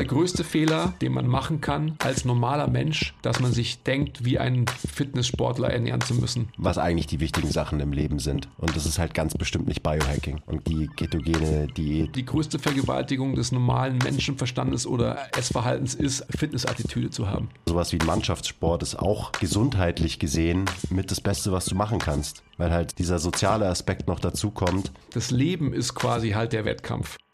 Der größte Fehler, den man machen kann als normaler Mensch, dass man sich denkt, wie ein Fitnesssportler ernähren zu müssen. Was eigentlich die wichtigen Sachen im Leben sind. Und das ist halt ganz bestimmt nicht Biohacking und die ketogene Diät. Die größte Vergewaltigung des normalen Menschenverstandes oder Essverhaltens ist, Fitnessattitüde zu haben. Sowas wie Mannschaftssport ist auch gesundheitlich gesehen mit das Beste, was du machen kannst. Weil halt dieser soziale Aspekt noch dazu kommt. Das Leben ist quasi halt der Wettkampf.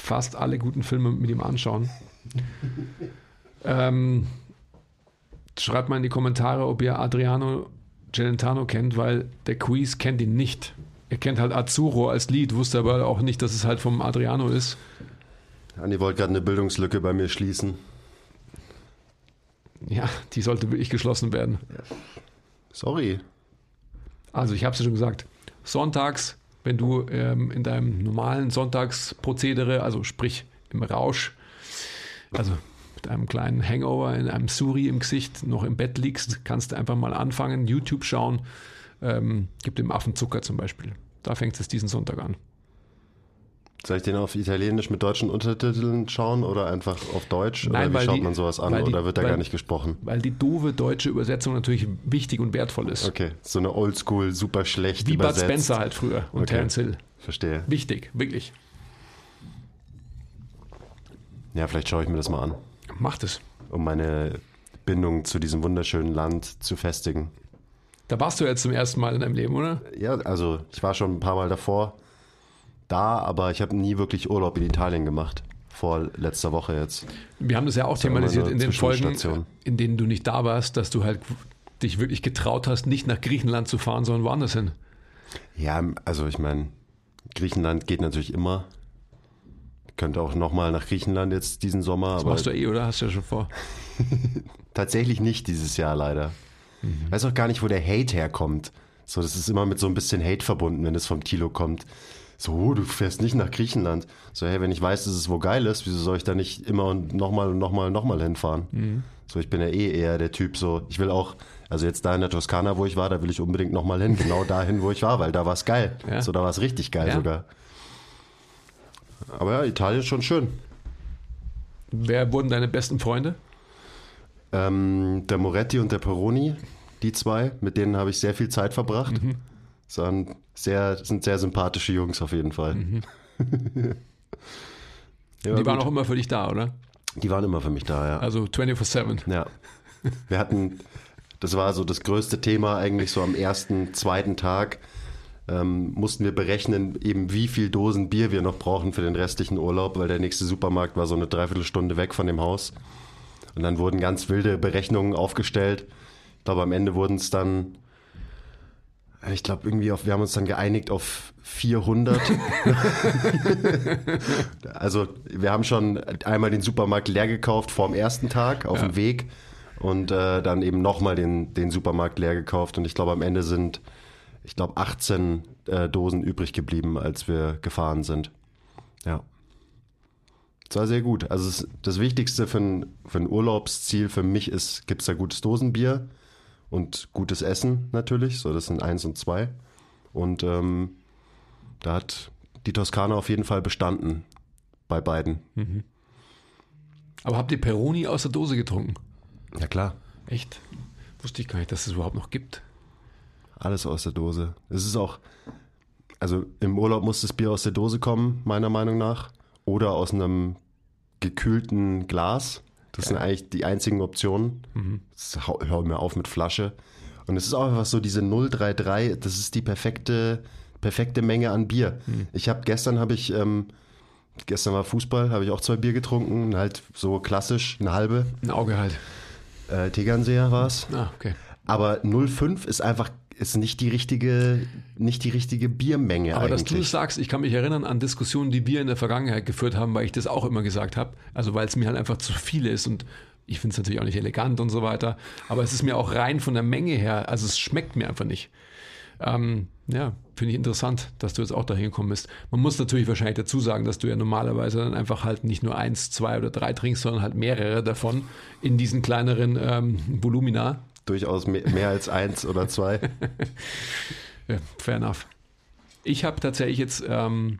fast alle guten Filme mit ihm anschauen. ähm, schreibt mal in die Kommentare, ob ihr Adriano Celentano kennt, weil der Quiz kennt ihn nicht. Er kennt halt Azzurro als Lied, wusste aber auch nicht, dass es halt vom Adriano ist. Andi wollte gerade eine Bildungslücke bei mir schließen. Ja, die sollte wirklich geschlossen werden. Sorry. Also ich habe es ja schon gesagt. Sonntags wenn du ähm, in deinem normalen Sonntagsprozedere, also sprich im Rausch, also mit einem kleinen Hangover, in einem Suri im Gesicht, noch im Bett liegst, kannst du einfach mal anfangen, YouTube schauen. Ähm, gib dem Affen Zucker zum Beispiel. Da fängt es diesen Sonntag an. Soll ich den auf Italienisch mit deutschen Untertiteln schauen oder einfach auf Deutsch? Nein, oder wie schaut die, man sowas an? Die, oder wird da weil, gar nicht gesprochen? Weil die doofe deutsche Übersetzung natürlich wichtig und wertvoll ist. Okay, so eine Oldschool, super schlecht Wie übersetzt. Bud Spencer halt früher und okay. Terence Hill. Verstehe. Wichtig, wirklich. Ja, vielleicht schaue ich mir das mal an. Macht es. Um meine Bindung zu diesem wunderschönen Land zu festigen. Da warst du jetzt zum ersten Mal in deinem Leben, oder? Ja, also ich war schon ein paar Mal davor da, aber ich habe nie wirklich Urlaub in Italien gemacht. Vor letzter Woche jetzt. Wir haben das ja auch das thematisiert in den Folgen, in denen du nicht da warst, dass du halt dich wirklich getraut hast, nicht nach Griechenland zu fahren, sondern woanders hin. Ja, also ich meine, Griechenland geht natürlich immer. Könnte auch nochmal nach Griechenland jetzt diesen Sommer. Das aber machst du eh, oder? Hast du ja schon vor. Tatsächlich nicht dieses Jahr leider. Mhm. Ich weiß auch gar nicht, wo der Hate herkommt. So, das ist immer mit so ein bisschen Hate verbunden, wenn es vom Tilo kommt so, du fährst nicht nach Griechenland. So, hey, wenn ich weiß, dass es wo geil ist, wieso soll ich da nicht immer und nochmal und nochmal und nochmal hinfahren? Mhm. So, ich bin ja eh eher der Typ, so, ich will auch, also jetzt da in der Toskana, wo ich war, da will ich unbedingt nochmal hin, genau dahin, wo ich war, weil da war es geil. Ja. So, da war es richtig geil ja. sogar. Aber ja, Italien ist schon schön. Wer wurden deine besten Freunde? Ähm, der Moretti und der Peroni, die zwei, mit denen habe ich sehr viel Zeit verbracht. Mhm. Sondern sehr, sind sehr sympathische Jungs auf jeden Fall. Mhm. ja, die waren auch immer für dich da, oder? Die waren immer für mich da, ja. Also 24-7. Ja. Wir hatten, das war so das größte Thema eigentlich so am ersten, zweiten Tag. Ähm, mussten wir berechnen, eben wie viel Dosen Bier wir noch brauchen für den restlichen Urlaub, weil der nächste Supermarkt war so eine Dreiviertelstunde weg von dem Haus. Und dann wurden ganz wilde Berechnungen aufgestellt. Ich glaube, am Ende wurden es dann ich glaube, irgendwie auf, wir haben uns dann geeinigt auf 400. also, wir haben schon einmal den Supermarkt leer gekauft vor dem ersten Tag auf ja. dem Weg und äh, dann eben nochmal den, den Supermarkt leer gekauft. Und ich glaube, am Ende sind, ich glaube, 18 äh, Dosen übrig geblieben, als wir gefahren sind. Ja. Das war sehr gut. Also, das Wichtigste für ein, für ein Urlaubsziel für mich ist, gibt es da gutes Dosenbier und gutes Essen natürlich. So, das sind eins und zwei. Und ähm, da hat die Toskana auf jeden Fall bestanden bei beiden. Mhm. Aber habt ihr Peroni aus der Dose getrunken? Ja klar. Echt? Wusste ich gar nicht, dass es überhaupt noch gibt. Alles aus der Dose. Es ist auch, also im Urlaub muss das Bier aus der Dose kommen, meiner Meinung nach. Oder aus einem gekühlten Glas. Das Geil. sind eigentlich die einzigen Optionen. Mhm. Hör mir auf mit Flasche. Und es ist auch einfach so diese 033, das ist die perfekte, perfekte Menge an Bier. Mhm. Ich habe gestern habe ich ähm, Gestern war Fußball, habe ich auch zwei Bier getrunken, halt so klassisch, eine halbe. Ein Auge halt. Äh, Tegernseer war es. Ah, okay. Aber 0,5 ist einfach ist nicht die richtige, nicht die richtige Biermenge Aber dass eigentlich. du es sagst, ich kann mich erinnern an Diskussionen, die wir in der Vergangenheit geführt haben, weil ich das auch immer gesagt habe. Also weil es mir halt einfach zu viel ist und ich finde es natürlich auch nicht elegant und so weiter. Aber es ist mir auch rein von der Menge her, also es schmeckt mir einfach nicht. Ähm, ja, finde ich interessant, dass du jetzt auch dahin gekommen bist. Man muss natürlich wahrscheinlich dazu sagen, dass du ja normalerweise dann einfach halt nicht nur eins, zwei oder drei trinkst, sondern halt mehrere davon in diesen kleineren ähm, Volumina. Durchaus mehr, als eins oder zwei. Ja, fair enough. Ich habe tatsächlich jetzt ähm,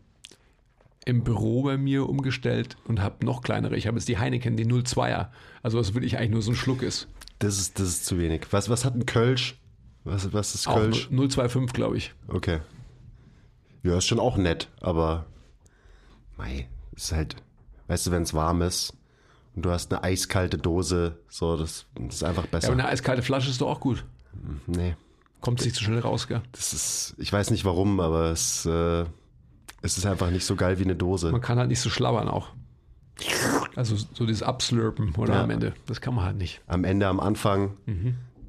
im Büro bei mir umgestellt und habe noch kleinere. Ich habe jetzt die Heineken, die 02er. Also was wirklich eigentlich nur so ein Schluck ist. Das ist, das ist zu wenig. Was, was hat ein Kölsch? Was, was ist Auch Kölsch? 025, glaube ich. Okay. Ja, ist schon auch nett, aber mei, ist halt, weißt du, wenn es warm ist und du hast eine eiskalte Dose, so, das, das ist einfach Ja, besser. aber eine eiskalte Flasche ist doch auch gut. nee, Kommt nicht so schnell raus, gell? das ist, ich weiß nicht warum, aber es, äh, es ist einfach nicht so geil wie eine Dose. Man kann halt nicht so schlabbern auch. Also so dieses Abslurpen oder Ja. am Ende. Das kann man halt nicht. Am Ende, am Anfang,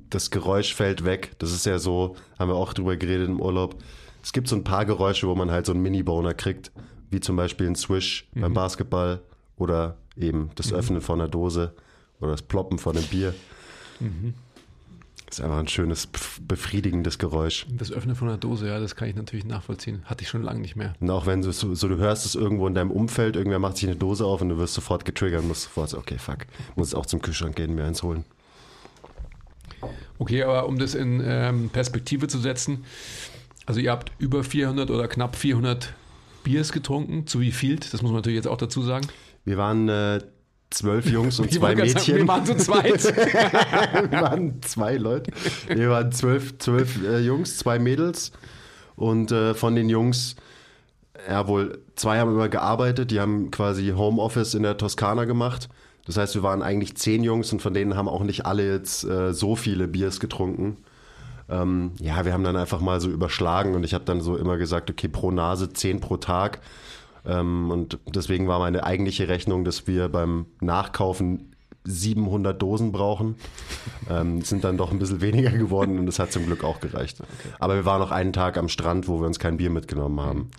das Geräusch fällt weg. Das ist ja so, haben wir auch drüber geredet im Urlaub. Es gibt so ein paar Geräusche, wo man halt so einen Mini-Boner kriegt, wie zum Beispiel ein Swish beim Basketball oder eben das Öffnen von einer Dose oder das Ploppen von einem Bier. Das ist einfach ein schönes, bef- befriedigendes Geräusch. Das Öffnen von einer Dose, ja, das kann ich natürlich nachvollziehen. Hatte ich schon lange nicht mehr. Und auch wenn du so, so du hörst es irgendwo in deinem Umfeld, irgendwer macht sich eine Dose auf und du wirst sofort getriggert und musst sofort so, okay, fuck, muss auch zum Kühlschrank gehen, mir eins holen. Okay, aber um das in ähm, Perspektive zu setzen, also ihr habt über 400 oder knapp 400 Biers getrunken, zu wie viel? Das muss man natürlich jetzt auch dazu sagen. Wir waren äh, zwölf Jungs und Ich zwei gerade sagen, Mädchen. wir waren zu zweit. wir waren zwei Leute. Wir waren zwölf, zwölf äh, Jungs, zwei Mädels. Und äh, von den Jungs, ja wohl, zwei haben immer gearbeitet, die haben quasi Homeoffice in der Toskana gemacht. Das heißt, wir waren eigentlich zehn Jungs und von denen haben auch nicht alle jetzt äh, so viele Biers getrunken. Ähm, ja, wir haben dann einfach mal so überschlagen und ich habe dann so immer gesagt, okay, pro Nase zehn pro Tag. Ähm, und deswegen war meine eigentliche Rechnung, dass wir beim Nachkaufen 700 Dosen brauchen. Ähm, sind dann doch ein bisschen weniger geworden und das hat zum Glück auch gereicht. Aber wir waren noch einen Tag am Strand, wo wir uns kein Bier mitgenommen haben.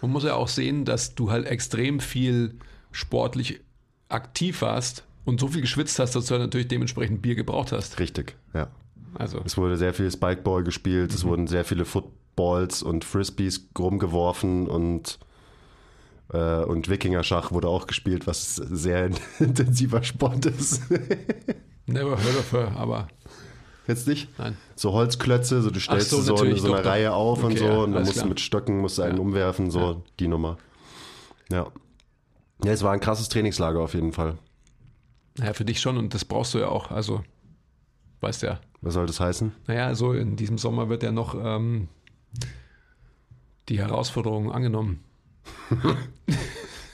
Man muss ja auch sehen, dass du halt extrem viel sportlich aktiv warst und so viel geschwitzt hast, dass du halt natürlich dementsprechend Bier gebraucht hast. Richtig, ja. Also, Es wurde sehr viel Spikeball gespielt, Mhm. es wurden sehr viele Footballs und Frisbees rumgeworfen und, äh, und Wikingerschach wurde auch gespielt, was sehr intensiver Sport ist. never heard of her, aber Jetzt nicht? nein. So Holzklötze, so du stellst so, so, in natürlich, so eine. Reihe auf und Okay, so ja, und dann musst du klar. mit Stöcken musst du einen Ja. umwerfen, so Ja. die Nummer. Ja. Ja, es war ein krasses Trainingslager auf jeden Fall. Naja, für dich schon und das brauchst du ja auch. Also, weißt ja. Was soll das heißen? Naja, also in diesem Sommer wird ja noch ähm, die Herausforderung angenommen.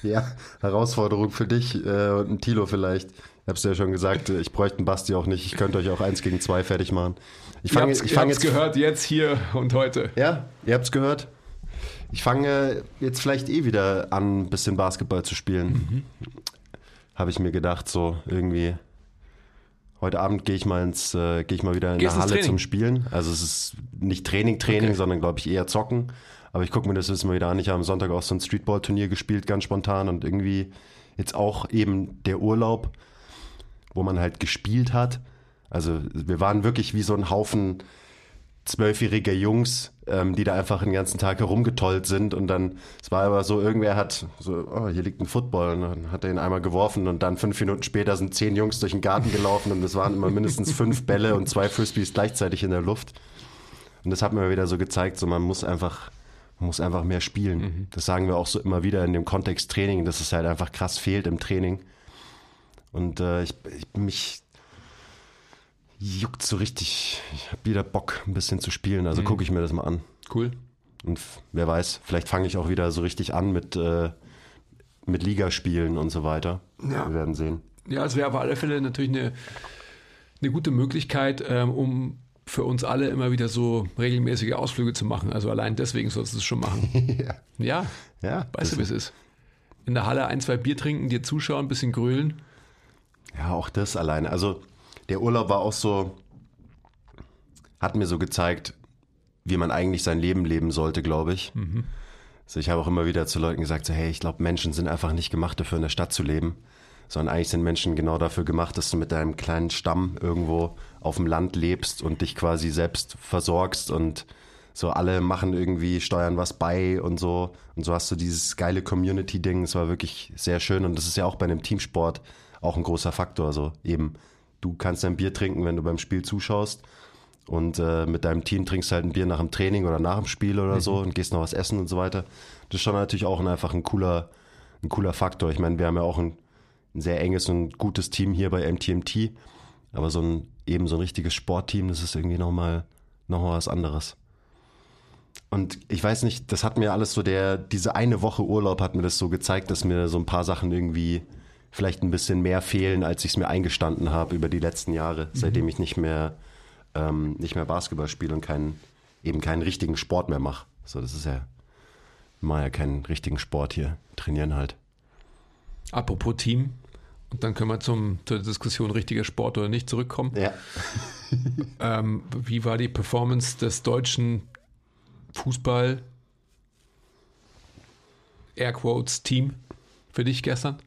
Ja, Herausforderung für dich äh, und ein Tilo vielleicht. Ich hab's ja schon gesagt, äh, ich bräuchte einen Basti auch nicht. Ich könnte euch auch eins gegen zwei fertig machen. Ich fange ich ihr fang habt's jetzt gehört, jetzt, hier und heute. Ja, ihr habt's gehört. Ich fange jetzt vielleicht eh wieder an, ein bisschen Basketball zu spielen. Habe ich mir gedacht, so irgendwie. Heute Abend gehe ich mal ins, äh, gehe ich mal wieder in Gehst eine Halle Training? zum Spielen. Also es ist nicht Training, Training, Okay. sondern glaube ich eher zocken. Aber ich gucke mir das jetzt mal wieder an. Ich habe am Sonntag auch so ein Streetball-Turnier gespielt, ganz spontan und irgendwie jetzt auch eben der Urlaub, wo man halt gespielt hat. Also wir waren wirklich wie so ein Haufen zwölfjähriger Jungs, ähm, die da einfach den ganzen Tag herumgetollt sind und dann, es war aber so, irgendwer hat so, oh, hier liegt ein Football und dann hat er ihn einmal geworfen und dann fünf Minuten später sind zehn Jungs durch den Garten gelaufen und es waren immer mindestens fünf Bälle und zwei Frisbees gleichzeitig in der Luft. Und das hat mir wieder so gezeigt, so man muss einfach, muss einfach mehr spielen. Das sagen wir auch so immer wieder in dem Kontext Training, dass es halt einfach krass fehlt im Training. Und äh, ich, ich mich juckt so richtig. Ich habe wieder Bock, ein bisschen zu spielen. Also gucke ich mir das mal an. Cool. Und wer weiß, vielleicht fange ich auch wieder so richtig an mit, äh, mit Ligaspielen und so weiter. Ja. Wir werden sehen. Ja, es wäre auf alle Fälle natürlich eine, eine gute Möglichkeit, ähm, um für uns alle immer wieder so regelmäßige Ausflüge zu machen. Also allein deswegen sollst du es schon machen. ja. Ja, Ja, weißt du, wie es ist. in der Halle ein, zwei Bier trinken, dir zuschauen, ein bisschen grölen. Ja, auch das alleine. Also der Urlaub war auch so, hat mir so gezeigt, wie man eigentlich sein Leben leben sollte, glaube ich. Mhm. Also ich habe auch immer wieder zu Leuten gesagt, so, hey, ich glaube, Menschen sind einfach nicht gemacht dafür, in der Stadt zu leben, sondern eigentlich sind Menschen genau dafür gemacht, dass du mit deinem kleinen Stamm irgendwo auf dem Land lebst und dich quasi selbst versorgst und so alle machen irgendwie, steuern was bei und so. Und so hast du dieses geile Community-Ding. Es war wirklich sehr schön und das ist ja auch bei einem Teamsport auch ein großer Faktor. Also eben, du kannst ein Bier trinken, wenn du beim Spiel zuschaust und äh, mit deinem Team trinkst halt ein Bier nach dem Training oder nach dem Spiel oder mhm. so und gehst noch was essen und so weiter. Das ist schon natürlich auch ein, einfach ein cooler, ein cooler Faktor. Ich meine, wir haben ja auch ein, ein sehr enges und gutes Team hier bei MTMT, aber so ein eben so ein richtiges Sportteam, das ist irgendwie nochmal noch mal was anderes. Und ich weiß nicht, das hat mir alles so der, diese eine Woche Urlaub hat mir das so gezeigt, dass mir so ein paar Sachen irgendwie vielleicht ein bisschen mehr fehlen, als ich es mir eingestanden habe über die letzten Jahre, mhm. seitdem ich nicht mehr ähm, nicht mehr Basketball spiele und keinen, eben keinen richtigen Sport mehr mache. So, das ist ja, mal ja keinen richtigen Sport hier, trainieren halt. Apropos Team, und dann können wir zum, zur Diskussion richtiger Sport oder nicht zurückkommen. Ja. ähm, wie war die Performance des deutschen Fußball Airquotes Team für dich gestern?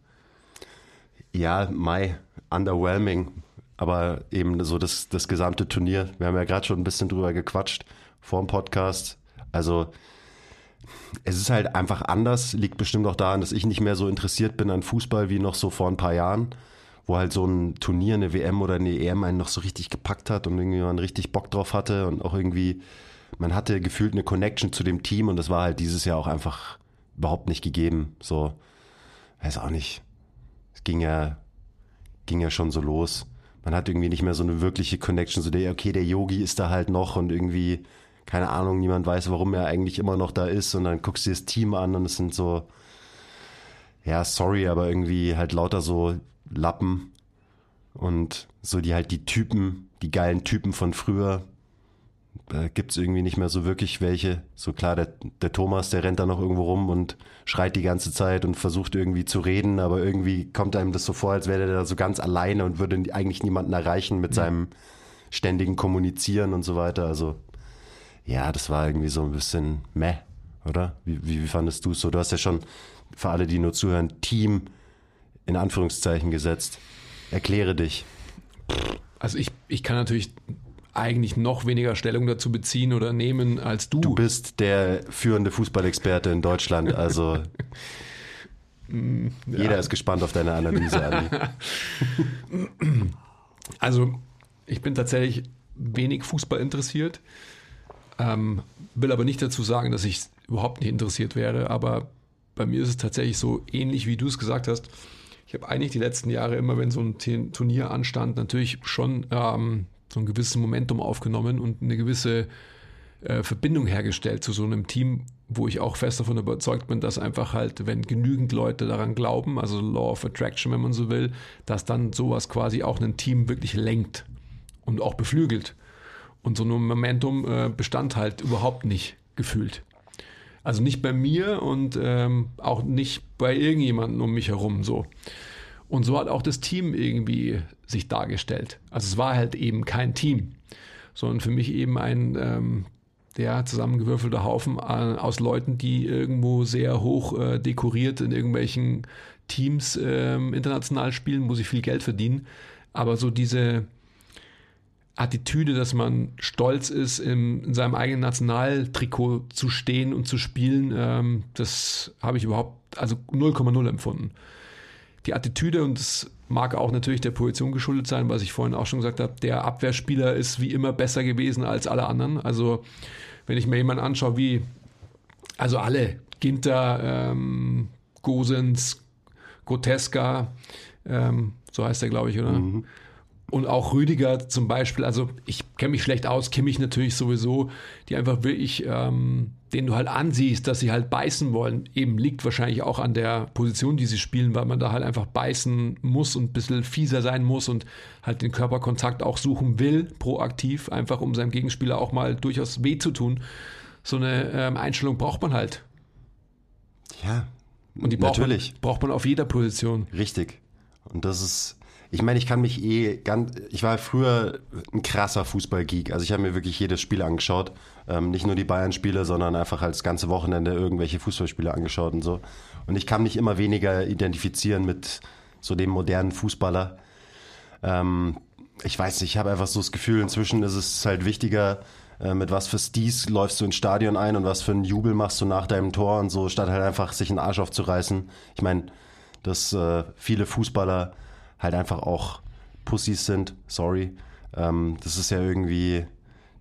Ja, Mai, underwhelming aber eben so das, das gesamte Turnier. Wir haben ja gerade schon ein bisschen drüber gequatscht vor dem Podcast. Also es ist halt einfach anders, liegt bestimmt auch daran, dass ich nicht mehr so interessiert bin an Fußball wie noch so vor ein paar Jahren, wo halt so ein Turnier, eine WM oder eine EM einen noch so richtig gepackt hat und irgendwie man richtig Bock drauf hatte und auch irgendwie, man hatte gefühlt eine Connection zu dem Team und das war halt dieses Jahr auch einfach überhaupt nicht gegeben. So, weiß auch nicht. Es ging ja, ging ja schon so los man hat irgendwie nicht mehr so eine wirkliche Connection, so der, okay, der Yogi ist da halt noch und irgendwie, keine Ahnung, niemand weiß, warum er eigentlich immer noch da ist und dann guckst du dir das Team an und es sind so, ja, sorry, aber irgendwie halt lauter so Lappen und so die halt die Typen, die geilen Typen von früher, da gibt es irgendwie nicht mehr so wirklich welche. So klar, der, der Thomas, der rennt da noch irgendwo rum und schreit die ganze Zeit und versucht irgendwie zu reden, aber irgendwie kommt einem das so vor, als wäre der da so ganz alleine und würde eigentlich niemanden erreichen mit ja. seinem ständigen Kommunizieren und so weiter. Also ja, das war irgendwie so ein bisschen meh, oder? Wie, wie, wie fandest du es so? Du hast ja schon für alle, die nur zuhören, Team in Anführungszeichen gesetzt. Erkläre dich. Also ich, ich kann natürlich eigentlich noch weniger Stellung dazu beziehen oder nehmen als du. Du bist der führende Fußballexperte in Deutschland, also mm, ja. jeder ist gespannt auf deine Analyse, Andi. Also, ich bin tatsächlich wenig Fußball interessiert, ähm, will aber nicht dazu sagen, dass ich überhaupt nicht interessiert wäre, aber bei mir ist es tatsächlich so ähnlich, wie du es gesagt hast. Ich habe eigentlich die letzten Jahre immer, wenn so ein Turnier anstand, natürlich schon ähm, so ein gewisses Momentum aufgenommen und eine gewisse äh, Verbindung hergestellt zu so einem Team, wo ich auch fest davon überzeugt bin, dass einfach halt, wenn genügend Leute daran glauben, also Law of Attraction, wenn man so will, dass dann sowas quasi auch ein Team wirklich lenkt und auch beflügelt. Und so ein Momentum äh, bestand halt überhaupt nicht gefühlt. Also nicht bei mir und ähm, auch nicht bei irgendjemandem um mich herum so. Und so hat auch das Team irgendwie sich dargestellt. Also es war halt eben kein Team, sondern für mich eben ein ähm, ja, zusammengewürfelter Haufen aus Leuten, die irgendwo sehr hoch äh, dekoriert in irgendwelchen Teams ähm, international spielen, wo sie viel Geld verdienen. Aber so diese Attitüde, dass man stolz ist, im, in seinem eigenen Nationaltrikot zu stehen und zu spielen, ähm, das habe ich überhaupt, also 0,0 empfunden die Attitüde und es mag auch natürlich der Position geschuldet sein, was ich vorhin auch schon gesagt habe, der Abwehrspieler ist wie immer besser gewesen als alle anderen. Also wenn ich mir jemanden anschaue, wie, also alle, Ginter, ähm, Gosens, Groteska, ähm, so heißt er, glaube ich, oder? Mhm. Und auch Rüdiger zum Beispiel, also ich kenne mich schlecht aus, Kimmich natürlich sowieso, die einfach wirklich, ähm, den du halt ansiehst, dass sie halt beißen wollen, eben liegt wahrscheinlich auch an der Position, die sie spielen, weil man da halt einfach beißen muss und ein bisschen fieser sein muss und halt den Körperkontakt auch suchen will, proaktiv, einfach um seinem Gegenspieler auch mal durchaus weh zu tun. So eine ähm, Einstellung braucht man halt. Ja, Und die braucht Natürlich. Man, braucht man auf jeder Position. Richtig. Und das ist, ich meine, ich kann mich eh ganz, ich war früher ein krasser Fußballgeek. Also ich habe mir wirklich jedes Spiel angeschaut. Ähm, nicht nur die Bayern-Spiele, sondern einfach als ganze Wochenende irgendwelche Fußballspiele angeschaut und so. Und ich kann mich immer weniger identifizieren mit so dem modernen Fußballer. Ähm, ich weiß nicht, ich habe einfach so das Gefühl, inzwischen ist es halt wichtiger, äh, mit was für Sties läufst du ins Stadion ein und was für einen Jubel machst du nach deinem Tor und so, statt halt einfach sich einen Arsch aufzureißen. Ich meine, dass äh, viele Fußballer halt einfach auch Pussys sind, sorry. Ähm, das ist ja irgendwie,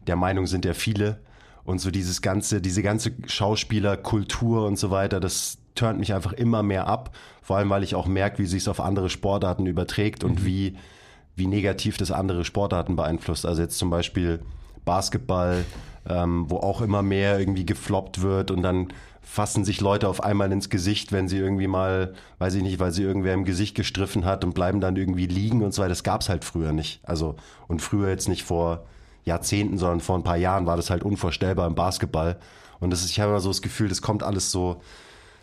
der Meinung sind ja viele. Und so dieses ganze, diese ganze Schauspielerkultur und so weiter, das turnt mich einfach immer mehr ab. Vor allem, weil ich auch merke, wie sich es auf andere Sportarten überträgt und wie, wie negativ das andere Sportarten beeinflusst. Also jetzt zum Beispiel Basketball, ähm, wo auch immer mehr irgendwie gefloppt wird und dann fassen sich Leute auf einmal ins Gesicht, wenn sie irgendwie mal, weiß ich nicht, weil sie irgendwer im Gesicht gestriffen hat und bleiben dann irgendwie liegen und so weiter. Das gab's halt früher nicht. Also, und früher jetzt nicht vor Jahrzehnten, sondern vor ein paar Jahren war das halt unvorstellbar im Basketball. Und das ist, ich habe immer so das Gefühl, das kommt alles so,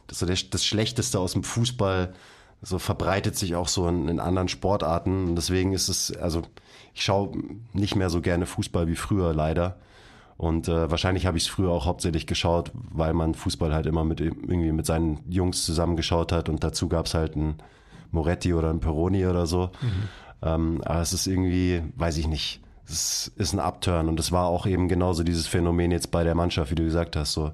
das, so das, das Schlechteste aus dem Fußball so verbreitet sich auch so in, in anderen Sportarten. Und deswegen ist es, also ich schaue nicht mehr so gerne Fußball wie früher leider. Und äh, wahrscheinlich habe ich es früher auch hauptsächlich geschaut, weil man Fußball halt immer mit irgendwie mit seinen Jungs zusammengeschaut hat und dazu gab es halt einen Moretti oder einen Peroni oder so. Mhm. Ähm, aber es ist irgendwie, weiß ich nicht, es ist ein Upturn und es war auch eben genauso dieses Phänomen jetzt bei der Mannschaft, wie du gesagt hast. So,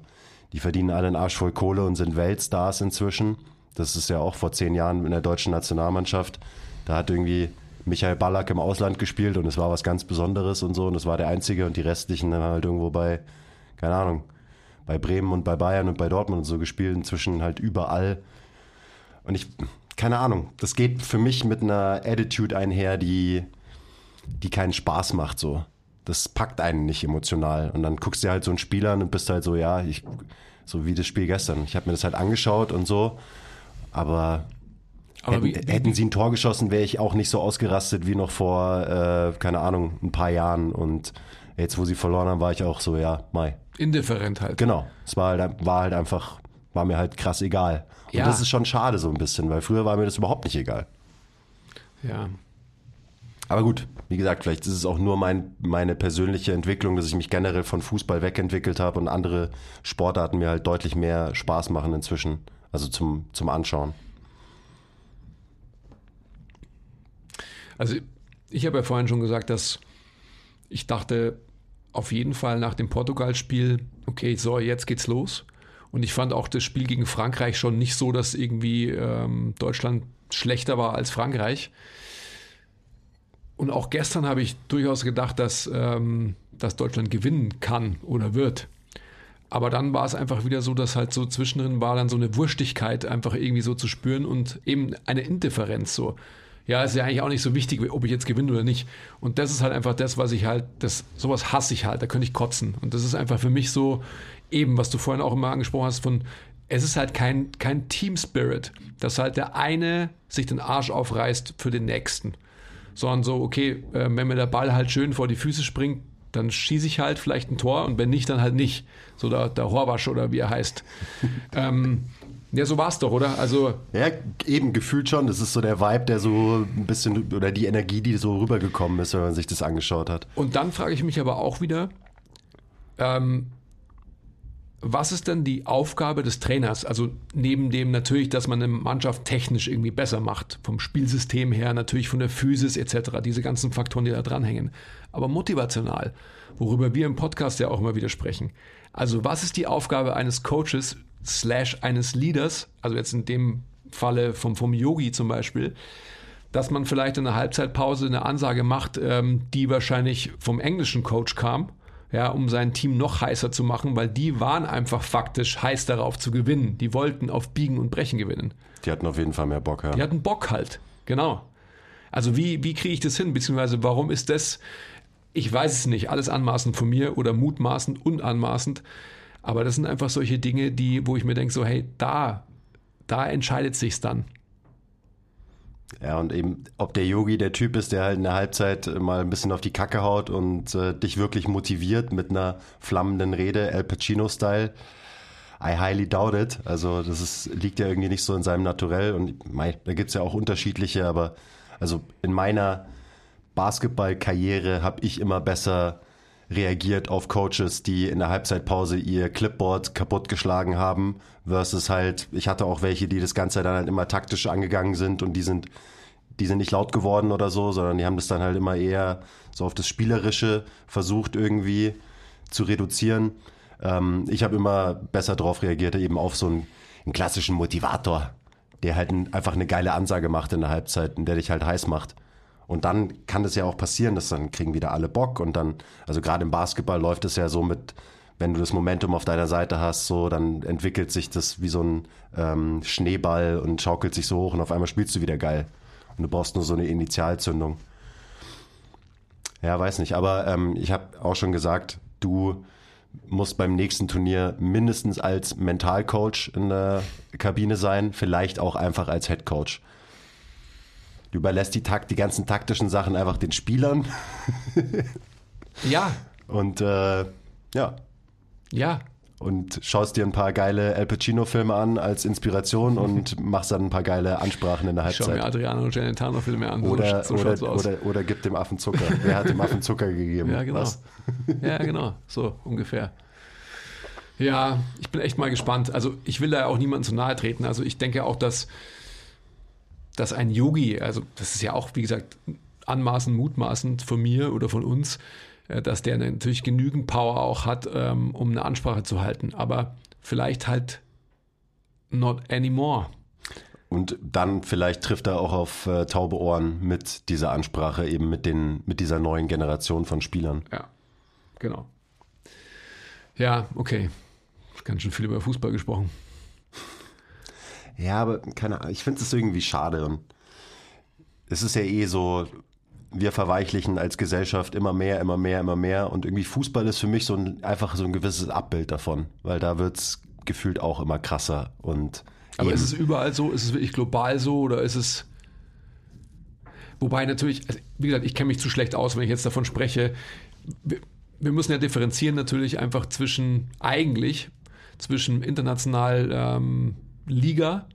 die verdienen alle einen Arsch voll Kohle und sind Weltstars inzwischen. Das ist ja auch vor zehn Jahren in der deutschen Nationalmannschaft. Da hat irgendwie Michael Ballack im Ausland gespielt und es war was ganz Besonderes und so und es war der Einzige und die restlichen haben halt irgendwo bei, keine Ahnung, bei Bremen und bei Bayern und bei Dortmund und so gespielt, inzwischen halt überall. Und ich, keine Ahnung, das geht für mich mit einer Attitude einher, die, die keinen Spaß macht so. Das packt einen nicht emotional. Und dann guckst du halt so einen Spieler an und bist halt so, ja, ich, so wie das Spiel gestern. Ich habe mir das halt angeschaut und so, aber hätten, wie, wie, hätten sie ein Tor geschossen, wäre ich auch nicht so ausgerastet wie noch vor, äh, keine Ahnung, ein paar Jahren. Und jetzt, wo sie verloren haben, war ich auch so, ja, Mai. Indifferent halt. Genau. Es war halt, war halt einfach, war mir halt krass egal. Und ja. das ist schon schade so ein bisschen, weil früher war mir das überhaupt nicht egal. Ja. Aber gut, wie gesagt, vielleicht ist es auch nur mein, meine persönliche Entwicklung, dass ich mich generell von Fußball wegentwickelt habe und andere Sportarten mir halt deutlich mehr Spaß machen inzwischen. Also zum, zum Anschauen. Also ich habe ja vorhin schon gesagt, dass ich dachte auf jeden Fall nach dem Portugal-Spiel, okay, so, jetzt geht's los. Und ich fand auch das Spiel gegen Frankreich schon nicht so, dass irgendwie ähm, Deutschland schlechter war als Frankreich. Und auch gestern habe ich durchaus gedacht, dass, ähm, dass Deutschland gewinnen kann oder wird. Aber dann war es einfach wieder so, dass halt so zwischendrin war dann so eine Wurstigkeit einfach irgendwie so zu spüren und eben eine Indifferenz so ja, ist ja eigentlich auch nicht so wichtig, ob ich jetzt gewinne oder nicht. Und das ist halt einfach das, was ich halt, das, sowas hasse ich halt, da könnte ich kotzen. Und das ist einfach für mich so, eben, was du vorhin auch immer angesprochen hast, von, es ist halt kein, kein Team Spirit, dass halt der eine sich den Arsch aufreißt für den nächsten. Sondern so, okay, äh, wenn mir der Ball halt schön vor die Füße springt, dann schieße ich halt vielleicht ein Tor und wenn nicht, dann halt nicht. So der, der Horwasch oder wie er heißt. ähm, ja, so war es doch, oder? Also ja, eben gefühlt schon. Das ist so der Vibe, der so ein bisschen, oder die Energie, die so rübergekommen ist, wenn man sich das angeschaut hat. Und dann frage ich mich aber auch wieder, ähm, was ist denn die Aufgabe des Trainers? Also neben dem natürlich, dass man eine Mannschaft technisch irgendwie besser macht, vom Spielsystem her, natürlich von der Physis etc., diese ganzen Faktoren, die da dranhängen. Aber motivational, worüber wir im Podcast ja auch immer wieder sprechen. Also was ist die Aufgabe eines Coaches slash eines Leaders, also jetzt in dem Falle vom, vom Yogi zum Beispiel, dass man vielleicht in der Halbzeitpause eine Ansage macht, ähm, die wahrscheinlich vom englischen Coach kam, ja, um sein Team noch heißer zu machen, weil die waren einfach faktisch heiß darauf zu gewinnen. Die wollten auf Biegen und Brechen gewinnen. Die hatten auf jeden Fall mehr Bock, ja. Die hatten Bock halt, genau. Also wie, wie kriege ich das hin, beziehungsweise warum ist das, ich weiß es nicht, alles anmaßend von mir oder mutmaßend und anmaßend, aber das sind einfach solche Dinge, die, wo ich mir denke, so, hey, da, da entscheidet sich's dann. Ja, und eben, ob der Yogi der Typ ist, der halt in der Halbzeit mal ein bisschen auf die Kacke haut und äh, dich wirklich motiviert mit einer flammenden Rede, El Pacino-Style. I highly doubt it. Also das ist, liegt ja irgendwie nicht so in seinem Naturell und mei, da gibt's ja auch unterschiedliche, aber also in meiner Basketballkarriere habe ich immer besser reagiert auf Coaches, die in der Halbzeitpause ihr Clipboard kaputtgeschlagen haben, versus halt, ich hatte auch welche, die das Ganze dann halt immer taktisch angegangen sind und die sind, die sind nicht laut geworden oder so, sondern die haben das dann halt immer eher so auf das Spielerische versucht irgendwie zu reduzieren. Ähm, ich habe immer besser drauf reagiert, eben auf so einen, einen klassischen Motivator, der halt ein, einfach eine geile Ansage macht in der Halbzeit und der dich halt heiß macht. Und dann kann das ja auch passieren, dass dann kriegen wieder alle Bock und dann, also gerade im Basketball läuft es ja so mit, wenn du das Momentum auf deiner Seite hast, so, dann entwickelt sich das wie so ein ähm, Schneeball und schaukelt sich so hoch und auf einmal spielst du wieder geil. Und du brauchst nur so eine Initialzündung. Ja, weiß nicht, aber ähm, ich habe auch schon gesagt, du musst beim nächsten Turnier mindestens als Mentalcoach in der Kabine sein, vielleicht auch einfach als Headcoach. Du überlässt die, Takt, die ganzen taktischen Sachen einfach den Spielern. Ja, Und äh, ja, ja. und schaust dir ein paar geile Al Pacino-Filme an als Inspiration und machst dann ein paar geile Ansprachen in der Ich schau mir Halbzeit. Adriano Celentano-Filme an. Oder, so, oder, aus. oder, oder gib dem Affen Zucker. Wer hat dem Affen Zucker gegeben? Ja, genau. Was? Ja, genau. So ungefähr. Ja, ich bin echt mal gespannt. Also ich will da auch niemandem zu nahe treten. Also ich denke auch, dass, dass ein Yogi, also das ist ja auch, wie gesagt, anmaßend, mutmaßend von mir oder von uns, äh, dass der natürlich genügend Power auch hat, ähm, um eine Ansprache zu halten. Aber vielleicht halt not anymore. Und dann vielleicht trifft er auch auf äh, taube Ohren mit dieser Ansprache, eben mit, den, mit dieser neuen Generation von Spielern. Ja, genau. Ja, okay. Ganz schön viel über Fußball gesprochen. Ja, aber keine Ahnung, ich finde es irgendwie schade. Und es ist ja eh so, wir verweichlichen als Gesellschaft immer mehr, immer mehr, immer mehr. Und irgendwie Fußball ist für mich so ein, einfach so ein gewisses Abbild davon, weil da wird es gefühlt auch immer krasser. Und Aber ist es überall so? Ist es wirklich global so oder ist es. Wobei natürlich, also wie gesagt, ich kenne mich zu schlecht aus, wenn ich jetzt davon spreche. Wir, wir müssen ja differenzieren natürlich einfach zwischen, eigentlich, zwischen international ähm, Liga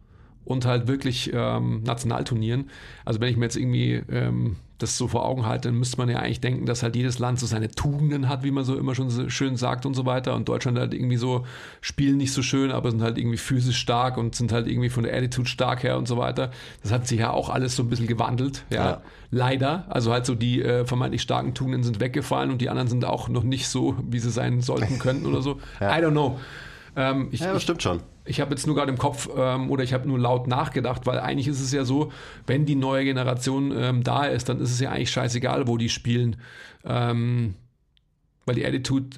und halt wirklich ähm, Nationalturnieren. Also wenn ich mir jetzt irgendwie ähm, das so vor Augen halte, dann müsste man ja eigentlich denken, dass halt jedes Land so seine Tugenden hat, wie man so immer schon so schön sagt und so weiter. Und Deutschland halt irgendwie so spielen nicht so schön, aber sind halt irgendwie physisch stark und sind halt irgendwie von der Attitude stark her und so weiter. Das hat sich ja auch alles so ein bisschen gewandelt, ja. Ja. Leider. Also halt so die äh, vermeintlich starken Tugenden sind weggefallen und die anderen sind auch noch nicht so, wie sie sein sollten könnten oder so. I don't know. Ähm, ich, ja, das ich, stimmt schon. Ich habe jetzt nur gerade im Kopf ähm, oder ich habe nur laut nachgedacht, weil eigentlich ist es ja so, wenn die neue Generation ähm, da ist, dann ist es ja eigentlich scheißegal, wo die spielen. Ähm, weil die Attitude,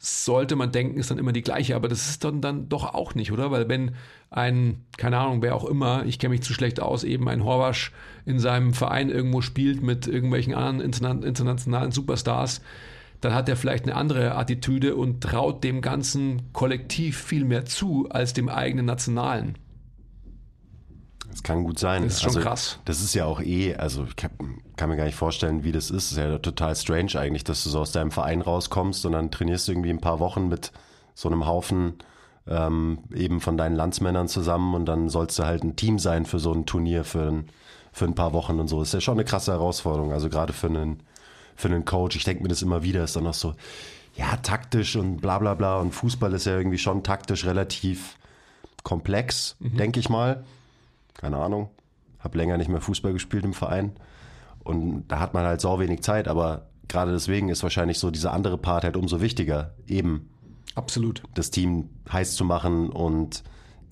sollte man denken, ist dann immer die gleiche, aber das ist dann, dann doch auch nicht, oder? Weil wenn ein, keine Ahnung, wer auch immer, ich kenne mich zu schlecht aus, eben ein Horvasch in seinem Verein irgendwo spielt mit irgendwelchen anderen interna internationalen Superstars, dann hat er vielleicht eine andere Attitüde und traut dem ganzen Kollektiv viel mehr zu als dem eigenen Nationalen. Das kann gut sein. Das ist schon krass. Das ist ja auch eh, also ich kann, kann mir gar nicht vorstellen, wie das ist. Das ist ja total strange eigentlich, dass du so aus deinem Verein rauskommst und dann trainierst du irgendwie ein paar Wochen mit so einem Haufen ähm, eben von deinen Landsmännern zusammen und dann sollst du halt ein Team sein für so ein Turnier für ein, für ein paar Wochen und so. Das ist ja schon eine krasse Herausforderung. Also gerade für einen, für einen Coach. Ich denke mir das immer wieder, ist dann noch so, ja, taktisch und bla bla bla. Und Fußball ist ja irgendwie schon taktisch relativ komplex, denke ich mal keine Ahnung, habe länger nicht mehr Fußball gespielt im Verein und da hat man halt sau wenig Zeit, aber gerade deswegen ist wahrscheinlich so dieser andere Part halt umso wichtiger, eben Absolut. das Team heiß zu machen und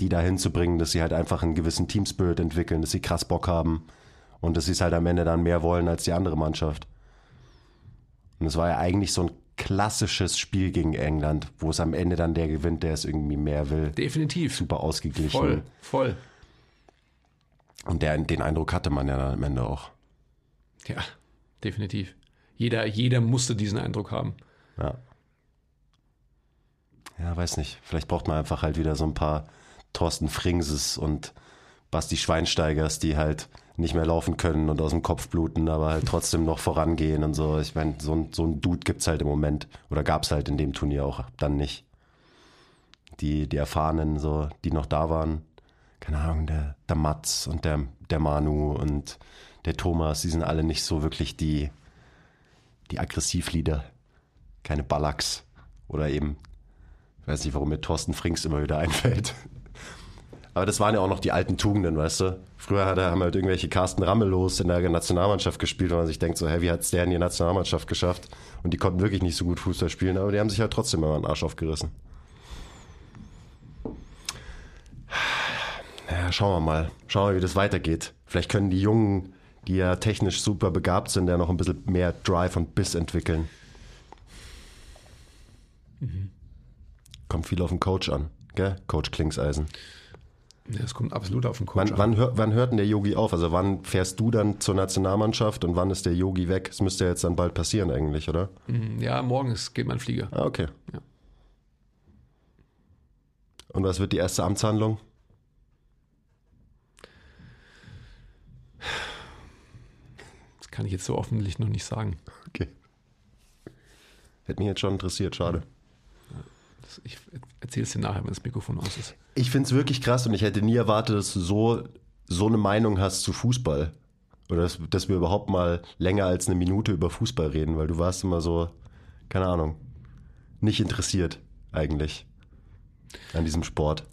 die dahin zu bringen, dass sie halt einfach einen gewissen Teamspirit entwickeln, dass sie krass Bock haben und dass sie es halt am Ende dann mehr wollen als die andere Mannschaft. Und es war ja eigentlich so ein klassisches Spiel gegen England, wo es am Ende dann der gewinnt, der es irgendwie mehr will. Definitiv. Super ausgeglichen. Voll, voll. Und der, den Eindruck hatte man ja dann am Ende auch. Ja, definitiv. Jeder, jeder musste diesen Eindruck haben. Ja. Ja, weiß nicht. Vielleicht braucht man einfach halt wieder so ein paar Thorsten Fringses und Basti Schweinsteigers, die halt nicht mehr laufen können und aus dem Kopf bluten, aber halt trotzdem noch vorangehen und so. Ich meine, so ein, so ein Dude gibt's halt im Moment oder gab's halt in dem Turnier auch dann nicht. die, die Erfahrenen, so, die noch da waren. Keine Ahnung, der, der Mats und der, der Manu und der Thomas, die sind alle nicht so wirklich die, die Aggressivlieder. Keine Ballacks. Oder eben, ich weiß nicht, warum mir Thorsten Frings immer wieder einfällt. Aber das waren ja auch noch die alten Tugenden, weißt du? Früher hat er, haben halt irgendwelche Carsten Rammelos in der Nationalmannschaft gespielt, wo man sich denkt, so, hä, wie hat es der in die Nationalmannschaft geschafft? Und die konnten wirklich nicht so gut Fußball spielen, aber die haben sich halt trotzdem immer einen Arsch aufgerissen. Ja, schauen wir mal. Schauen wir mal, wie das weitergeht. Vielleicht können die Jungen, die ja technisch super begabt sind, ja noch ein bisschen mehr Drive und Biss entwickeln. Mhm. Kommt viel auf den Coach an, gell? Coach Klingseisen. Ja, es kommt absolut auf den Coach Wann, an. wann, hör, wann hört denn der Yogi auf? Also wann fährst du dann zur Nationalmannschaft und wann ist der Yogi weg? Das müsste ja jetzt dann bald passieren eigentlich, oder? Mhm, Ja, morgen ist, geht mein Flieger. Ah, okay. Ja. Und was wird die erste Amtshandlung? Das kann ich jetzt so offentlich noch nicht sagen. Okay. Hätte mich jetzt schon interessiert, schade. Ich erzähle es dir nachher, wenn das Mikrofon aus ist. Ich finde es wirklich krass und ich hätte nie erwartet, dass du so, so eine Meinung hast zu Fußball. Oder dass, dass wir überhaupt mal länger als eine Minute über Fußball reden, weil du warst immer so, keine Ahnung, nicht interessiert eigentlich an diesem Sport.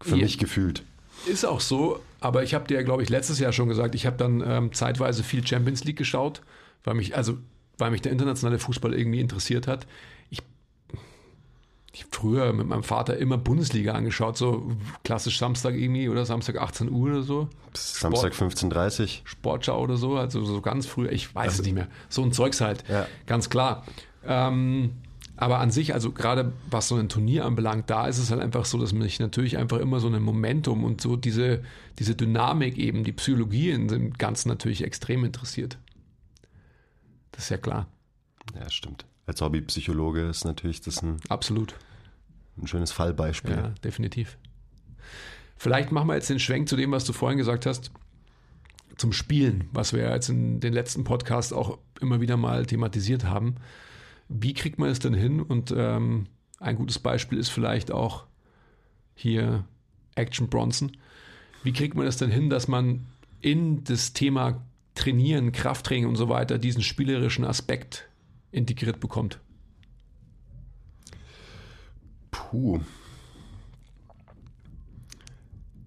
Für Ja. mich gefühlt. Ist auch so, aber ich habe dir, glaube ich, letztes Jahr schon gesagt, ich habe dann ähm, zeitweise viel Champions League geschaut, weil mich, also, weil mich der internationale Fußball irgendwie interessiert hat. Früher mit meinem Vater immer Bundesliga angeschaut, so klassisch Samstag irgendwie oder Samstag 18 Uhr oder so. Samstag 15.30 Sportschau oder so, also so ganz früh, ich weiß es nicht mehr. So ein Zeugs halt, Ja. ganz klar. Ähm, aber an sich, also gerade was so ein Turnier anbelangt, da ist es halt einfach so, dass mich natürlich einfach immer so ein Momentum und so diese, diese Dynamik eben, die Psychologie in dem Ganzen natürlich extrem interessiert. Das ist ja klar, Ja, stimmt. Als Hobbypsychologe ist natürlich das ein, absolut. Ein schönes Fallbeispiel. Ja, definitiv. Vielleicht machen wir jetzt den Schwenk zu dem, was du vorhin gesagt hast, zum Spielen, was wir jetzt in den letzten Podcasts auch immer wieder mal thematisiert haben. Wie kriegt man es denn hin? Und ähm, ein gutes Beispiel ist vielleicht auch hier Action Bronson. Wie kriegt man es denn hin, dass man in das Thema Trainieren, Krafttraining und so weiter diesen spielerischen Aspekt integriert bekommt? Puh.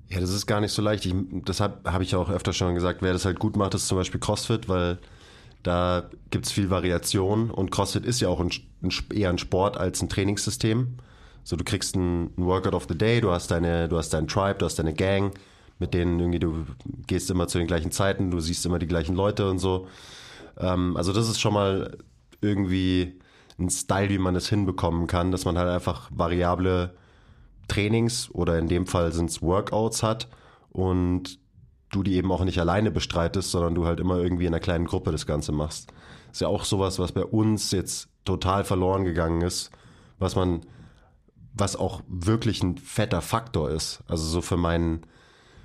Ja, das ist gar nicht so leicht. Ich, deshalb habe ich auch öfter schon gesagt, wer das halt gut macht, ist zum Beispiel CrossFit, weil da gibt es viel Variation und CrossFit ist ja auch ein, ein, eher ein Sport als ein Trainingssystem. So, du kriegst ein, ein Workout of the Day, du hast deine, du hast deinen Tribe, du hast deine Gang, mit denen irgendwie du gehst immer zu den gleichen Zeiten, du siehst immer die gleichen Leute und so. Ähm, also das ist schon mal irgendwie ein Style, wie man es hinbekommen kann, dass man halt einfach variable Trainings oder in dem Fall sind es Workouts hat und du die eben auch nicht alleine bestreitest, sondern du halt immer irgendwie in einer kleinen Gruppe das Ganze machst. Ist ja auch sowas, was bei uns jetzt total verloren gegangen ist, was man, was auch wirklich ein fetter Faktor ist. Also so für meinen,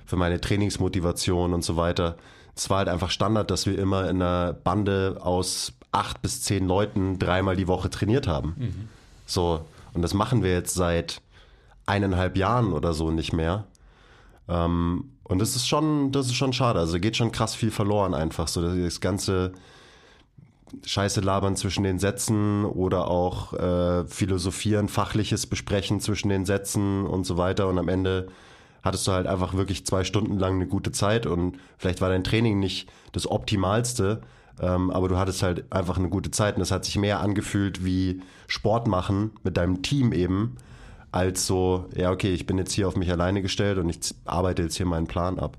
für meine Trainingsmotivation und so weiter. Es war halt einfach Standard, dass wir immer in einer Bande aus acht bis zehn Leuten dreimal die Woche trainiert haben. So, und das machen wir jetzt seit eineinhalb Jahren oder so nicht mehr. Ähm, und das ist schon, das ist schon schade. Also geht schon krass viel verloren einfach. So das ganze Scheiße labern zwischen den Sätzen oder auch äh, philosophieren, fachliches besprechen zwischen den Sätzen und so weiter. Und am Ende hattest du halt einfach wirklich zwei Stunden lang eine gute Zeit und vielleicht war dein Training nicht das optimalste, ähm, aber du hattest halt einfach eine gute Zeit und es hat sich mehr angefühlt wie Sport machen mit deinem Team eben, als so, ja, okay, ich bin jetzt hier auf mich alleine gestellt und ich arbeite jetzt hier meinen Plan ab.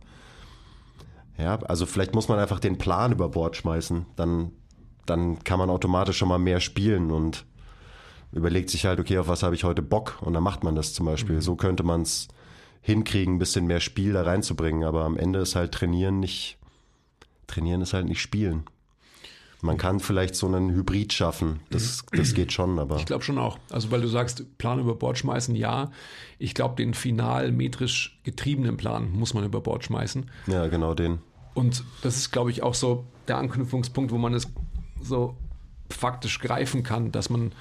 Ja, also vielleicht muss man einfach den Plan über Bord schmeißen, dann, dann kann man automatisch schon mal mehr spielen und überlegt sich halt, okay, auf was habe ich heute Bock und dann macht man das zum Beispiel. So könnte man es hinkriegen, ein bisschen mehr Spiel da reinzubringen, aber am Ende ist halt Trainieren nicht, Trainieren ist halt nicht Spielen. Man kann vielleicht so einen Hybrid schaffen, das, das geht schon, aber Ich glaube schon auch. Also weil du sagst, Plan über Bord schmeißen, ja. Ich glaube, den final metrisch getriebenen Plan muss man über Bord schmeißen. ja, genau den. Und das ist, glaube ich, auch so der Anknüpfungspunkt, wo man es so faktisch greifen kann, dass man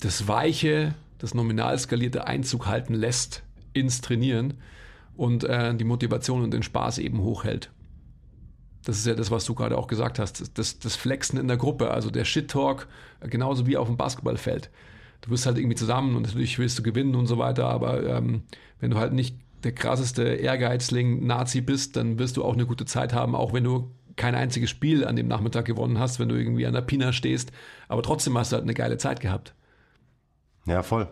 das Weiche, das nominal skalierte Einzug halten lässt ins Trainieren und äh, die Motivation und den Spaß eben hochhält. Das ist ja das, was du gerade auch gesagt hast. Das, das Flexen in der Gruppe, also der Shit-Talk, genauso wie auf dem Basketballfeld. Du wirst halt irgendwie zusammen und natürlich willst du gewinnen und so weiter, aber ähm, wenn du halt nicht der krasseste Ehrgeizling Nazi bist, dann wirst du auch eine gute Zeit haben, auch wenn du kein einziges Spiel an dem Nachmittag gewonnen hast, wenn du irgendwie an der Pina stehst, aber trotzdem hast du halt eine geile Zeit gehabt. Ja, voll.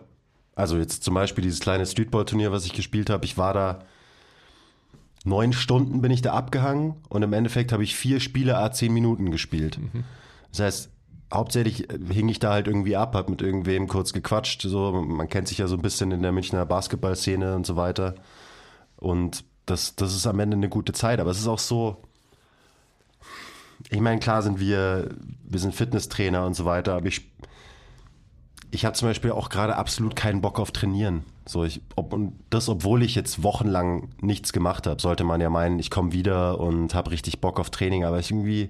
Also jetzt zum Beispiel dieses kleine Streetball-Turnier, was ich gespielt habe, ich war da neun Stunden bin ich da abgehangen und im Endeffekt habe ich vier Spiele a zehn Minuten gespielt. Mhm. Das heißt, hauptsächlich hing ich da halt irgendwie ab, hab mit irgendwem kurz gequatscht. So, man kennt sich ja so ein bisschen in der Münchner Basketballszene und so weiter. Und das, das ist am Ende eine gute Zeit. Aber es ist auch so, ich meine, klar sind wir, wir sind Fitnesstrainer und so weiter, aber ich, ich habe zum Beispiel auch gerade absolut keinen Bock auf Trainieren. So, ich, ob, und das, obwohl ich jetzt wochenlang nichts gemacht habe, sollte man ja meinen, ich komme wieder und habe richtig Bock auf Training, aber ich irgendwie,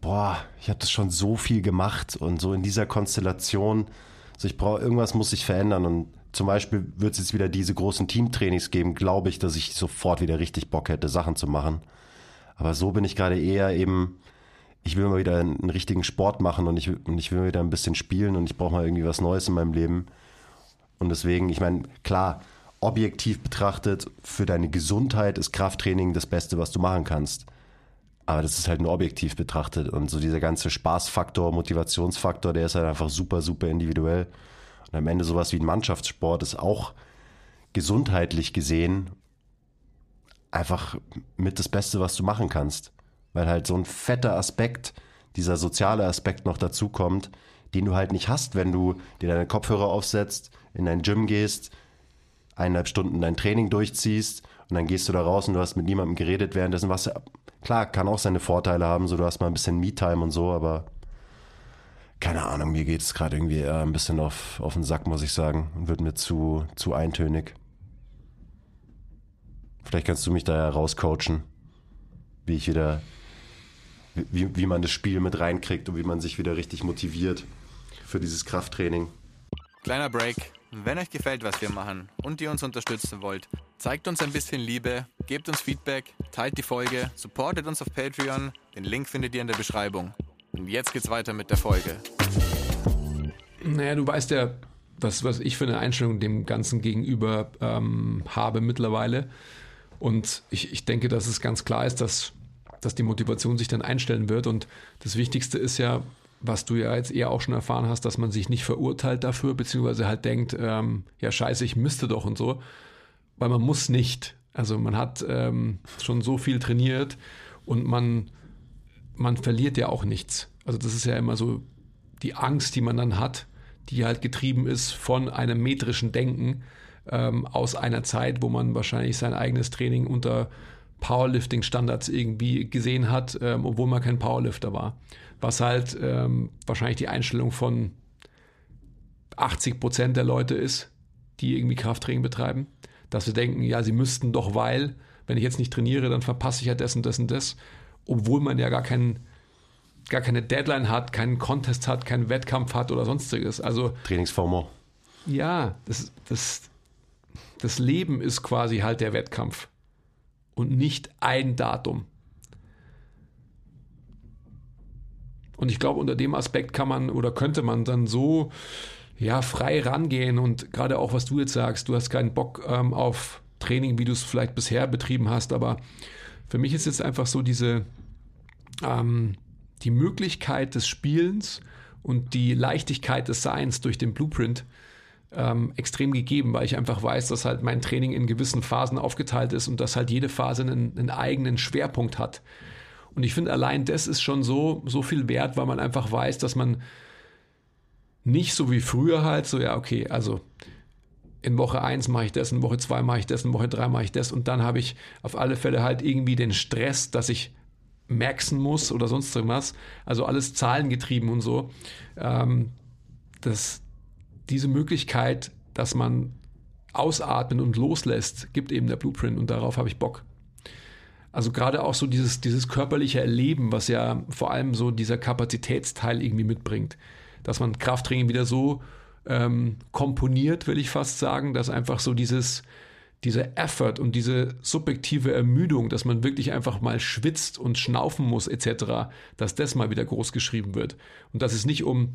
boah, ich habe das schon so viel gemacht und so in dieser Konstellation, also ich brauche, irgendwas muss sich verändern und zum Beispiel wird es jetzt wieder diese großen Teamtrainings geben, glaube ich, dass ich sofort wieder richtig Bock hätte, Sachen zu machen. Aber so bin ich gerade eher eben, ich will mal wieder einen, richtigen Sport machen und ich, und ich will mal wieder ein bisschen spielen und ich brauche mal irgendwie was Neues in meinem Leben. Und deswegen, ich meine, klar, objektiv betrachtet, für deine Gesundheit ist Krafttraining das Beste, was du machen kannst. Aber das ist halt nur objektiv betrachtet. Und so dieser ganze Spaßfaktor, Motivationsfaktor, der ist halt einfach super, super individuell. Und am Ende sowas wie ein Mannschaftssport ist auch gesundheitlich gesehen einfach mit das Beste, was du machen kannst. Weil halt so ein fetter Aspekt, dieser soziale Aspekt noch dazu kommt, den du halt nicht hast, wenn du dir deine Kopfhörer aufsetzt, in dein Gym gehst, eineinhalb Stunden dein Training durchziehst und dann gehst du da raus und du hast mit niemandem geredet währenddessen, was klar, kann auch seine Vorteile haben, so du hast mal ein bisschen Me-Time und so, aber keine Ahnung, mir geht es gerade irgendwie eher ein bisschen auf, auf den Sack, muss ich sagen, und wird mir zu, zu eintönig. Vielleicht kannst du mich da rauscoachen, wie ich wieder, wie, wie man das Spiel mit reinkriegt und wie man sich wieder richtig motiviert für dieses Krafttraining. Kleiner Break. Wenn euch gefällt, was wir machen und ihr uns unterstützen wollt, zeigt uns ein bisschen Liebe, gebt uns Feedback, teilt die Folge, supportet uns auf Patreon. Den Link findet ihr in der Beschreibung. Und jetzt geht's weiter mit der Folge. Naja, du weißt ja, was, was ich für eine Einstellung dem Ganzen gegenüber ähm, habe mittlerweile. Und ich, ich denke, dass es ganz klar ist, dass, dass die Motivation sich dann einstellen wird. Und das Wichtigste ist ja, was du ja jetzt eher auch schon erfahren hast, dass man sich nicht verurteilt dafür, beziehungsweise halt denkt, ähm, ja scheiße, ich müsste doch und so. Weil man muss nicht. Also man hat ähm, schon so viel trainiert und man, man verliert ja auch nichts. Also das ist ja immer so die Angst, die man dann hat, die halt getrieben ist von einem metrischen Denken ähm, aus einer Zeit, wo man wahrscheinlich sein eigenes Training unter Powerlifting-Standards irgendwie gesehen hat, ähm, obwohl man kein Powerlifter war. Was halt ähm, wahrscheinlich die Einstellung von 80 Prozent der Leute ist, die irgendwie Krafttraining betreiben. Dass sie denken, ja, sie müssten doch, weil, wenn ich jetzt nicht trainiere, dann verpasse ich ja das und das und das. Obwohl man ja gar keinen gar keine Deadline hat, keinen Contest hat, keinen Wettkampf hat oder sonstiges. Also Trainingsformat. Ja, das, das, das Leben ist quasi halt der Wettkampf und nicht ein Datum. Und ich glaube, unter dem Aspekt kann man oder könnte man dann so ja, frei rangehen und gerade auch, was du jetzt sagst, du hast keinen Bock ähm, auf Training, wie du es vielleicht bisher betrieben hast, aber für mich ist jetzt einfach so diese ähm, die Möglichkeit des Spielens und die Leichtigkeit des Seins durch den Blueprint ähm, extrem gegeben, weil ich einfach weiß, dass halt mein Training in gewissen Phasen aufgeteilt ist und dass halt jede Phase einen, einen eigenen Schwerpunkt hat. Und ich finde, allein das ist schon so, so viel wert, weil man einfach weiß, dass man nicht so wie früher halt so, ja, okay, also in Woche 1 mache ich das, in Woche 2 mache ich das, in Woche 3 mache ich das und dann habe ich auf alle Fälle halt irgendwie den Stress, dass ich maxen muss oder sonst irgendwas. Also alles zahlengetrieben und so. Ähm, das, diese Möglichkeit, dass man ausatmen und loslässt, gibt eben der Blueprint und darauf habe ich Bock. Also gerade auch so dieses, dieses körperliche Erleben, was ja vor allem so dieser Kapazitätsteil irgendwie mitbringt, dass man Krafttraining wieder so ähm, komponiert, will ich fast sagen, dass einfach so dieses, dieser Effort und diese subjektive Ermüdung, dass man wirklich einfach mal schwitzt und schnaufen muss etc., dass das mal wieder groß geschrieben wird. Und dass es nicht um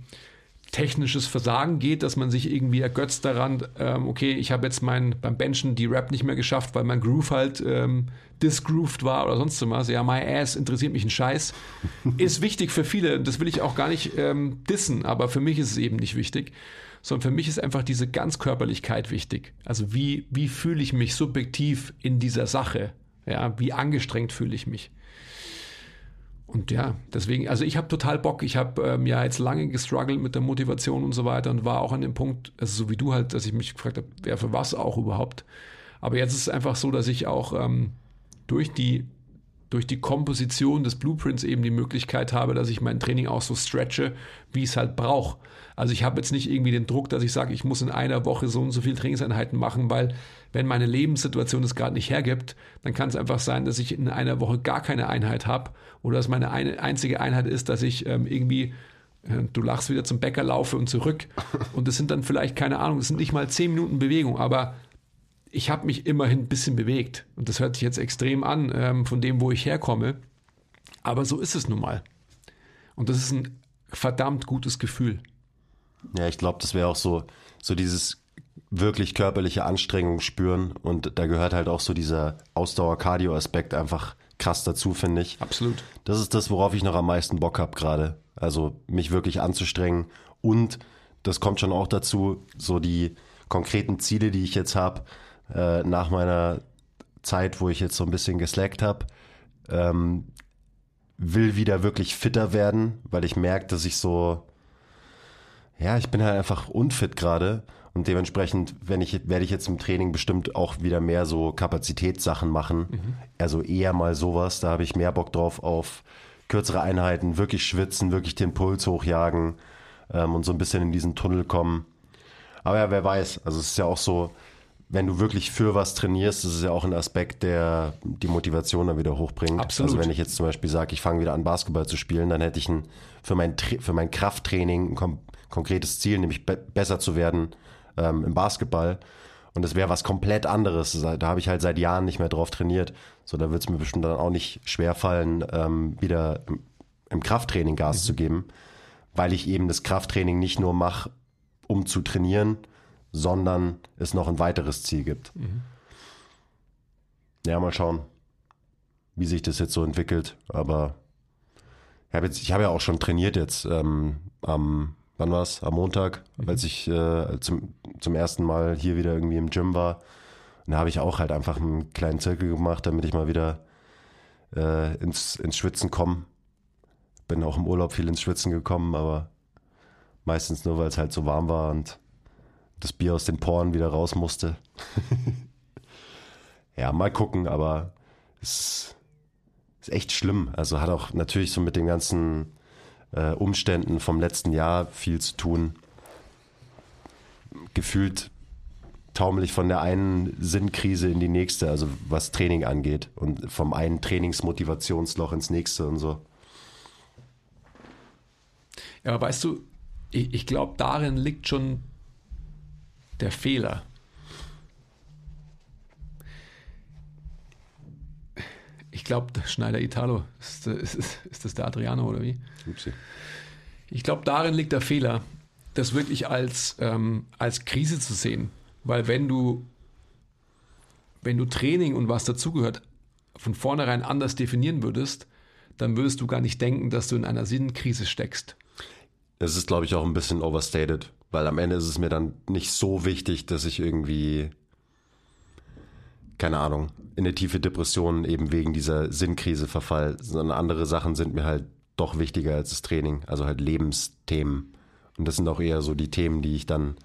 technisches Versagen geht, dass man sich irgendwie ergötzt daran, ähm, okay, ich habe jetzt mein, beim Benchen die Rap nicht mehr geschafft, weil mein Groove halt ähm, disgrooved war oder sonst was. Ja, my ass interessiert mich ein Scheiß. Ist wichtig für viele, das will ich auch gar nicht ähm, dissen, aber für mich ist es eben nicht wichtig, sondern für mich ist einfach diese Ganzkörperlichkeit wichtig. Also wie, wie fühle ich mich subjektiv in dieser Sache? Ja, wie angestrengt fühle ich mich? Und ja, deswegen, also ich habe total Bock. Ich habe ähm, ja jetzt lange gestruggelt mit der Motivation und so weiter und war auch an dem Punkt, also so wie du halt, dass ich mich gefragt habe, wer für was auch überhaupt. Aber jetzt ist es einfach so, dass ich auch ähm, durch die durch die Komposition des Blueprints eben die Möglichkeit habe, dass ich mein Training auch so stretche, wie ich es halt brauche. Also ich habe jetzt nicht irgendwie den Druck, dass ich sage, ich muss in einer Woche so und so viele Trainingseinheiten machen, weil wenn meine Lebenssituation es gerade nicht hergibt, dann kann es einfach sein, dass ich in einer Woche gar keine Einheit habe oder dass meine eine, einzige Einheit ist, dass ich ähm, irgendwie äh, du lachst wieder zum Bäcker laufe und zurück und das sind dann vielleicht keine Ahnung, es sind nicht mal zehn Minuten Bewegung, aber ich habe mich immerhin ein bisschen bewegt. Und das hört sich jetzt extrem an ähm, von dem, wo ich herkomme. Aber so ist es nun mal. Und das ist ein verdammt gutes Gefühl. Ja, ich glaube, das wäre auch so, so dieses wirklich körperliche Anstrengung spüren. Und da gehört halt auch so dieser Ausdauer-Cardio-Aspekt einfach krass dazu, finde ich. Absolut. Das ist das, worauf ich noch am meisten Bock habe gerade. Also mich wirklich anzustrengen. Und das kommt schon auch dazu, so die konkreten Ziele, die ich jetzt habe, äh, nach meiner Zeit, wo ich jetzt so ein bisschen geslackt habe, ähm, will wieder wirklich fitter werden, weil ich merke, dass ich so, ja, ich bin halt einfach unfit gerade und dementsprechend, wenn ich, werde ich jetzt im Training bestimmt auch wieder mehr so Kapazitätssachen machen. Mhm. Also eher mal sowas, da habe ich mehr Bock drauf auf kürzere Einheiten, wirklich schwitzen, wirklich den Puls hochjagen ähm, und so ein bisschen in diesen Tunnel kommen. Aber ja, wer weiß, also es ist ja auch so, wenn du wirklich für was trainierst, das ist ja auch ein Aspekt, der die Motivation dann wieder hochbringt. Absolut. Also wenn ich jetzt zum Beispiel sage, ich fange wieder an Basketball zu spielen, dann hätte ich ein, für, mein, für mein Krafttraining ein konkretes Ziel, nämlich be besser zu werden ähm, im Basketball. Und das wäre was komplett anderes. Da habe ich halt seit Jahren nicht mehr drauf trainiert. So, da wird es mir bestimmt dann auch nicht schwer fallen, ähm, wieder im, im, Krafttraining Gas mhm. zu geben, weil ich eben das Krafttraining nicht nur mache, um zu trainieren, sondern es noch ein weiteres Ziel gibt. Mhm. Ja, mal schauen, wie sich das jetzt so entwickelt. Aber ich habe hab ja auch schon trainiert jetzt ähm, am, wann war es? Am Montag, mhm. als ich äh, zum, zum ersten Mal hier wieder irgendwie im Gym war. Und da habe ich auch halt einfach einen kleinen Zirkel gemacht, damit ich mal wieder äh, ins, ins Schwitzen komme. Bin auch im Urlaub viel ins Schwitzen gekommen, aber meistens nur, weil es halt so warm war und das Bier aus den Poren wieder raus musste. ja, mal gucken, aber es ist echt schlimm. Also hat auch natürlich so mit den ganzen äh, Umständen vom letzten Jahr viel zu tun. Gefühlt taumel ich von der einen Sinnkrise in die nächste, also was Training angeht und vom einen Trainingsmotivationsloch ins nächste und so. Ja, aber weißt du, ich, ich glaube, darin liegt schon der Fehler. Ich glaube, Schneider Italo, ist, ist, ist, das der Adriano oder wie? Upsi. Ich glaube, darin liegt der Fehler, das wirklich als, ähm, als Krise zu sehen. Weil wenn du, wenn du Training und was dazugehört von vornherein anders definieren würdest, dann würdest du gar nicht denken, dass du in einer Sinnkrise steckst. Es ist, glaube ich, auch ein bisschen overstated. Weil am Ende ist es mir dann nicht so wichtig, dass ich irgendwie, keine Ahnung, in eine tiefe Depression eben wegen dieser Sinnkrise verfall, sondern andere Sachen sind mir halt doch wichtiger als das Training, also halt Lebensthemen. Und das sind auch eher so die Themen, die ich dann,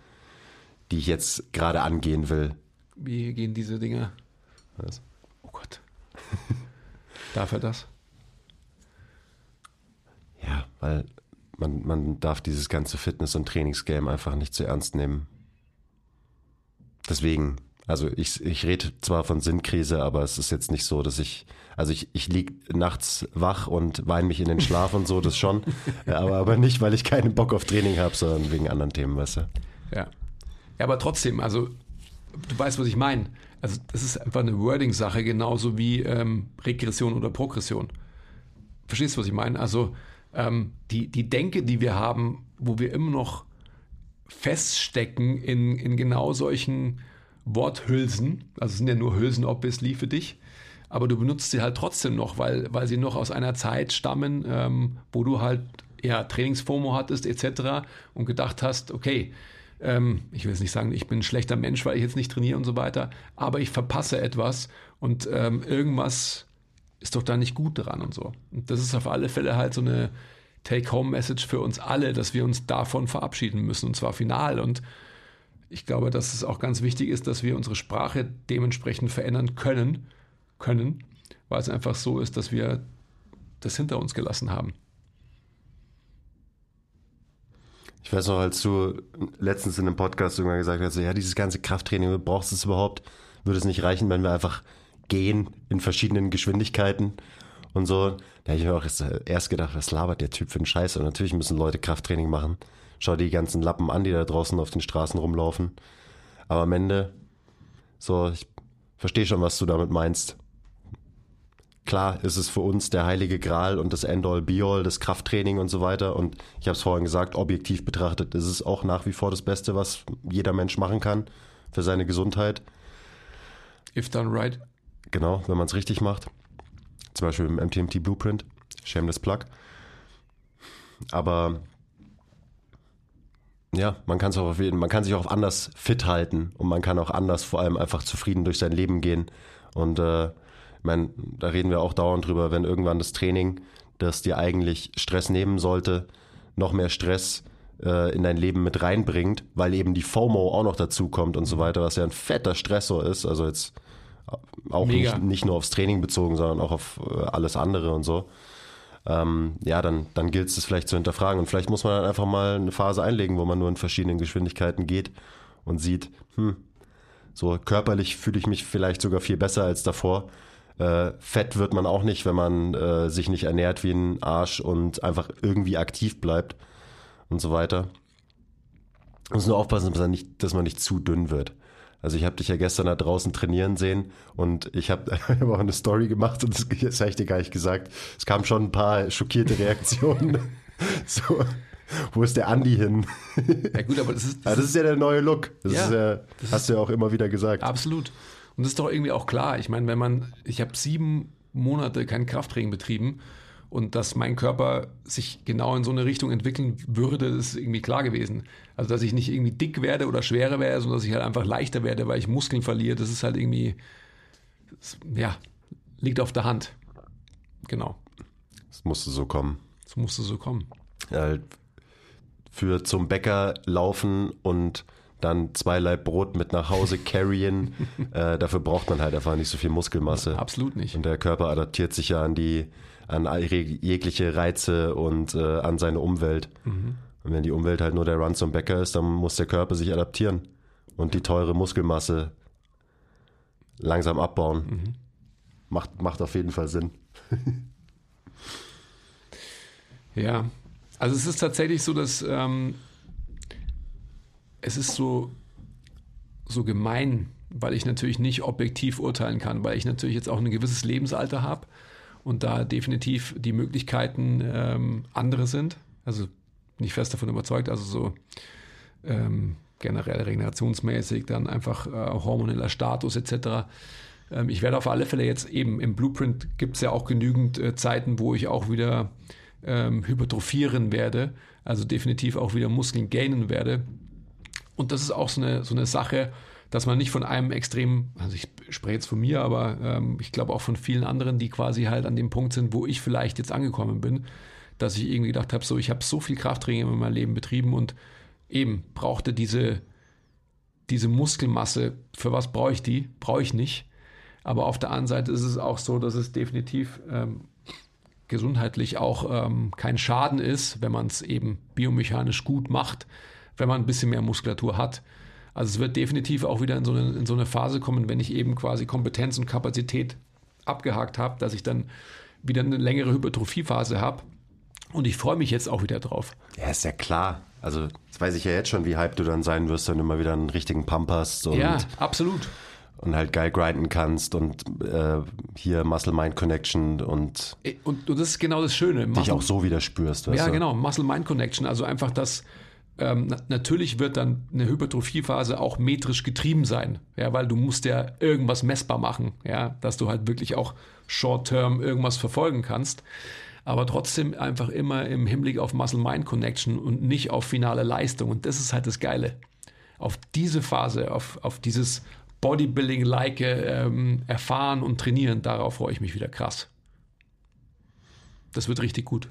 die ich jetzt gerade angehen will. Wie gehen diese Dinge? Was? Oh Gott. Darf er das? Ja, weil man, man darf dieses ganze Fitness- und Trainingsgame einfach nicht zu ernst nehmen. Deswegen, also ich, ich rede zwar von Sinnkrise, aber es ist jetzt nicht so, dass ich, also ich, ich liege nachts wach und weine mich in den Schlaf und so, das schon, aber, aber nicht, weil ich keinen Bock auf Training habe, sondern wegen anderen Themen, weißt du. Ja. Ja, aber trotzdem, also du weißt, was ich meine. Also das ist einfach eine Wording-Sache, genauso wie ähm, Regression oder Progression. Verstehst du, was ich meine? Also ähm, die, die Denke, die wir haben, wo wir immer noch feststecken in, in genau solchen Worthülsen, also sind ja nur Hülsen obviously für dich, aber du benutzt sie halt trotzdem noch, weil, weil sie noch aus einer Zeit stammen, ähm, wo du halt ja, Trainingsfomo hattest etc. und gedacht hast, okay, ähm, ich will jetzt nicht sagen, ich bin ein schlechter Mensch, weil ich jetzt nicht trainiere und so weiter, aber ich verpasse etwas und ähm, irgendwas ist doch da nicht gut dran und so. Und das ist auf alle Fälle halt so eine Take-Home-Message für uns alle, dass wir uns davon verabschieden müssen und zwar final. Und ich glaube, dass es auch ganz wichtig ist, dass wir unsere Sprache dementsprechend verändern können, können, weil es einfach so ist, dass wir das hinter uns gelassen haben. Ich weiß noch, als du letztens in einem Podcast irgendwann gesagt hast, ja, dieses ganze Krafttraining, brauchst du es überhaupt? Würde es nicht reichen, wenn wir einfach gehen in verschiedenen Geschwindigkeiten und so? Da habe ich mir auch erst gedacht, was labert der Typ für einen Scheiß? Und natürlich müssen Leute Krafttraining machen. Schau dir die ganzen Lappen an, die da draußen auf den Straßen rumlaufen. Aber am Ende, so, ich verstehe schon, was du damit meinst. Klar ist es für uns der heilige Gral und das End-all, Be-all, das Krafttraining und so weiter. Und ich habe es vorhin gesagt, objektiv betrachtet ist es auch nach wie vor das Beste, was jeder Mensch machen kann für seine Gesundheit. If done right. Genau, wenn man es richtig macht. Zum Beispiel im MTMT Blueprint, Shameless Plug. Aber ja, man kann es auch auf jeden, man kann sich auch anders fit halten und man kann auch anders vor allem einfach zufrieden durch sein Leben gehen. Und äh, ich meine, da reden wir auch dauernd drüber, wenn irgendwann das Training, das dir eigentlich Stress nehmen sollte, noch mehr Stress äh, in dein Leben mit reinbringt, weil eben die FOMO auch noch dazu kommt und so weiter, was ja ein fetter Stressor ist. Also jetzt auch nicht, nicht, nur aufs Training bezogen, sondern auch auf äh, alles andere und so. Ähm, ja, dann, dann gilt es vielleicht zu hinterfragen. Und vielleicht muss man dann einfach mal eine Phase einlegen, wo man nur in verschiedenen Geschwindigkeiten geht und sieht, hm, so körperlich fühle ich mich vielleicht sogar viel besser als davor. Äh, fett wird man auch nicht, wenn man äh, sich nicht ernährt wie ein Arsch und einfach irgendwie aktiv bleibt und so weiter. Muss nur aufpassen, dass man nicht, dass man nicht zu dünn wird. Also ich habe dich ja gestern da draußen trainieren sehen und ich habe hab auch eine Story gemacht und das, das habe ich dir gar nicht gesagt. Es kamen schon ein paar schockierte Reaktionen. so, wo ist der Andi hin? Ja gut, aber das ist, das, das ist ja der neue Look. Das, ja, ist ja, das hast du ja auch immer wieder gesagt. Absolut. Und das ist doch irgendwie auch klar. Ich meine, wenn man, ich habe sieben Monate kein Krafttraining betrieben und dass mein Körper sich genau in so eine Richtung entwickeln würde, ist irgendwie klar gewesen. Also, dass ich nicht irgendwie dick werde oder schwerer werde, sondern dass ich halt einfach leichter werde, weil ich Muskeln verliere, das ist halt irgendwie, das, ja, liegt auf der Hand. Genau. Es musste so kommen. Es musste so kommen. Ja, für zum Bäcker laufen und dann zwei Leib Brot mit nach Hause carryen. äh, dafür braucht man halt einfach nicht so viel Muskelmasse. Absolut nicht. Und der Körper adaptiert sich ja an die, an jegliche Reize und äh, an seine Umwelt. Mhm. Und wenn die Umwelt halt nur der Run zum Bäcker ist, dann muss der Körper sich adaptieren und die teure Muskelmasse langsam abbauen. Mhm. Macht, macht auf jeden Fall Sinn. ja, also es ist tatsächlich so, dass ähm, es ist so, so gemein, weil ich natürlich nicht objektiv urteilen kann, weil ich natürlich jetzt auch ein gewisses Lebensalter habe und da definitiv die Möglichkeiten ähm, andere sind. Also bin ich fest davon überzeugt, also so ähm, generell regenerationsmäßig, dann einfach äh, hormoneller Status etc. Ähm, ich werde auf alle Fälle jetzt eben im Blueprint gibt es ja auch genügend äh, Zeiten, wo ich auch wieder ähm, hypertrophieren werde, also definitiv auch wieder Muskeln gainen werde. Und das ist auch so eine, so eine Sache, dass man nicht von einem extrem, also ich spreche jetzt von mir, aber ähm, ich glaube auch von vielen anderen, die quasi halt an dem Punkt sind, wo ich vielleicht jetzt angekommen bin, dass ich irgendwie gedacht habe, so ich habe so viel Krafttraining in meinem Leben betrieben und eben brauchte diese, diese Muskelmasse. Für was brauche ich die? Brauche ich nicht. Aber auf der anderen Seite ist es auch so, dass es definitiv ähm, gesundheitlich auch ähm, kein Schaden ist, wenn man es eben biomechanisch gut macht wenn man ein bisschen mehr Muskulatur hat. Also es wird definitiv auch wieder in so, eine, in so eine Phase kommen, wenn ich eben quasi Kompetenz und Kapazität abgehakt habe, dass ich dann wieder eine längere Hypertrophiephase habe. Und ich freue mich jetzt auch wieder drauf. Ja, ist ja klar. Also, das weiß ich ja jetzt schon, wie hyped du dann sein wirst, wenn du mal wieder einen richtigen Pump hast und, Ja, absolut. und halt geil grinden kannst und äh, hier Muscle-Mind-Connection und Und, und das ist genau das Schöne. dich auch so wieder spürst. Weißt Ja, du? genau, Muscle-Mind-Connection. Also einfach das, ähm, na, natürlich wird dann eine Hypertrophiephase auch metrisch getrieben sein, ja, weil du musst ja irgendwas messbar machen, ja, dass du halt wirklich auch short-term irgendwas verfolgen kannst. Aber trotzdem einfach immer im Hinblick auf Muscle-Mind-Connection und nicht auf finale Leistung. Und das ist halt das Geile. Auf diese Phase, auf, auf dieses Bodybuilding-like ähm, erfahren und trainieren, darauf freue ich mich wieder krass. Das wird richtig gut.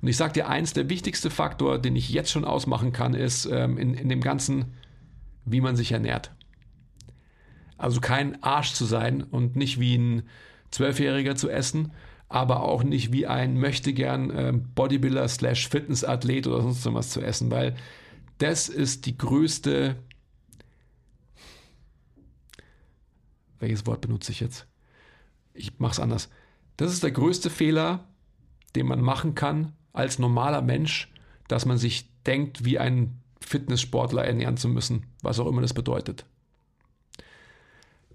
Und ich sage dir eins, der wichtigste Faktor, den ich jetzt schon ausmachen kann, ist ähm, in, in dem Ganzen, wie man sich ernährt. Also kein Arsch zu sein und nicht wie ein Zwölfjähriger zu essen, aber auch nicht wie ein möchtegern ähm, Bodybuilder slash Fitnessathlet oder sonst was zu essen, weil das ist die größte. Welches Wort benutze ich jetzt? Ich mache es anders. Das ist der größte Fehler, den man machen kann als normaler Mensch, dass man sich denkt, wie ein Fitnesssportler ernähren zu müssen, was auch immer das bedeutet.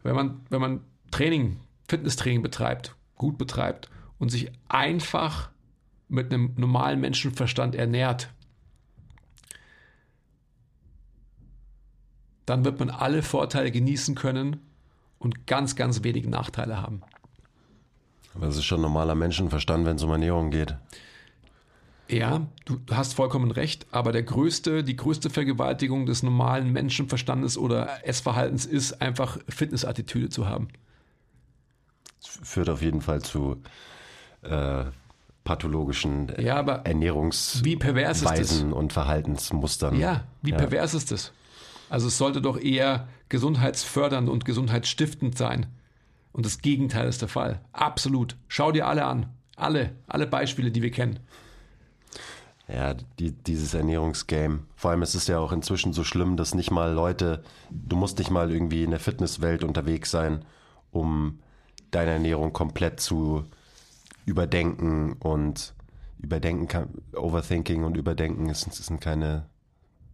Wenn man, wenn man Training, Fitnesstraining betreibt, gut betreibt und sich einfach mit einem normalen Menschenverstand ernährt, dann wird man alle Vorteile genießen können und ganz, ganz wenig Nachteile haben. Aber das ist schon normaler Menschenverstand, wenn es um Ernährung geht. Ja, du hast vollkommen recht, aber der größte, die größte Vergewaltigung des normalen Menschenverstandes oder Essverhaltens ist einfach Fitnessattitüde zu haben. Das führt auf jeden Fall zu äh, pathologischen Ja, Ernährungsweisen und Verhaltensmustern. Ja, wie Ja. pervers ist das? Also es sollte doch eher gesundheitsfördernd und gesundheitsstiftend sein. Und das Gegenteil ist der Fall. Absolut. Schau dir alle an. Alle, alle Beispiele, die wir kennen. Ja, die, dieses Ernährungsgame. Vor allem ist es ja auch inzwischen so schlimm, dass nicht mal Leute, du musst nicht mal irgendwie in der Fitnesswelt unterwegs sein, um deine Ernährung komplett zu überdenken und überdenken kann, Overthinking und überdenken ist, sind keine,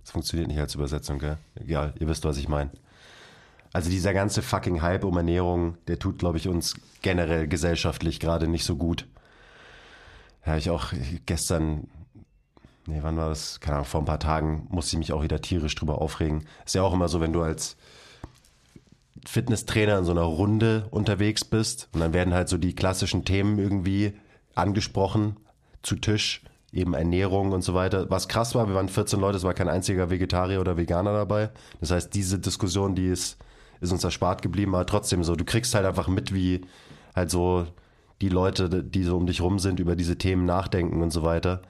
es funktioniert nicht als Übersetzung, gell? Egal, ihr wisst, was ich meine. Also dieser ganze fucking Hype um Ernährung, der tut, glaube ich, uns generell gesellschaftlich gerade nicht so gut. Ja, ich auch gestern nee, wann war das? Keine Ahnung, vor ein paar Tagen musste ich mich auch wieder tierisch drüber aufregen. Ist ja auch immer so, wenn du als Fitnesstrainer in so einer Runde unterwegs bist und dann werden halt so die klassischen Themen irgendwie angesprochen zu Tisch, eben Ernährung und so weiter. Was krass war, wir waren 14 Leute, es war kein einziger Vegetarier oder Veganer dabei. Das heißt, diese Diskussion, die ist, ist uns erspart geblieben, aber trotzdem so, du kriegst halt einfach mit, wie halt so die Leute, die so um dich rum sind, über diese Themen nachdenken und so weiter.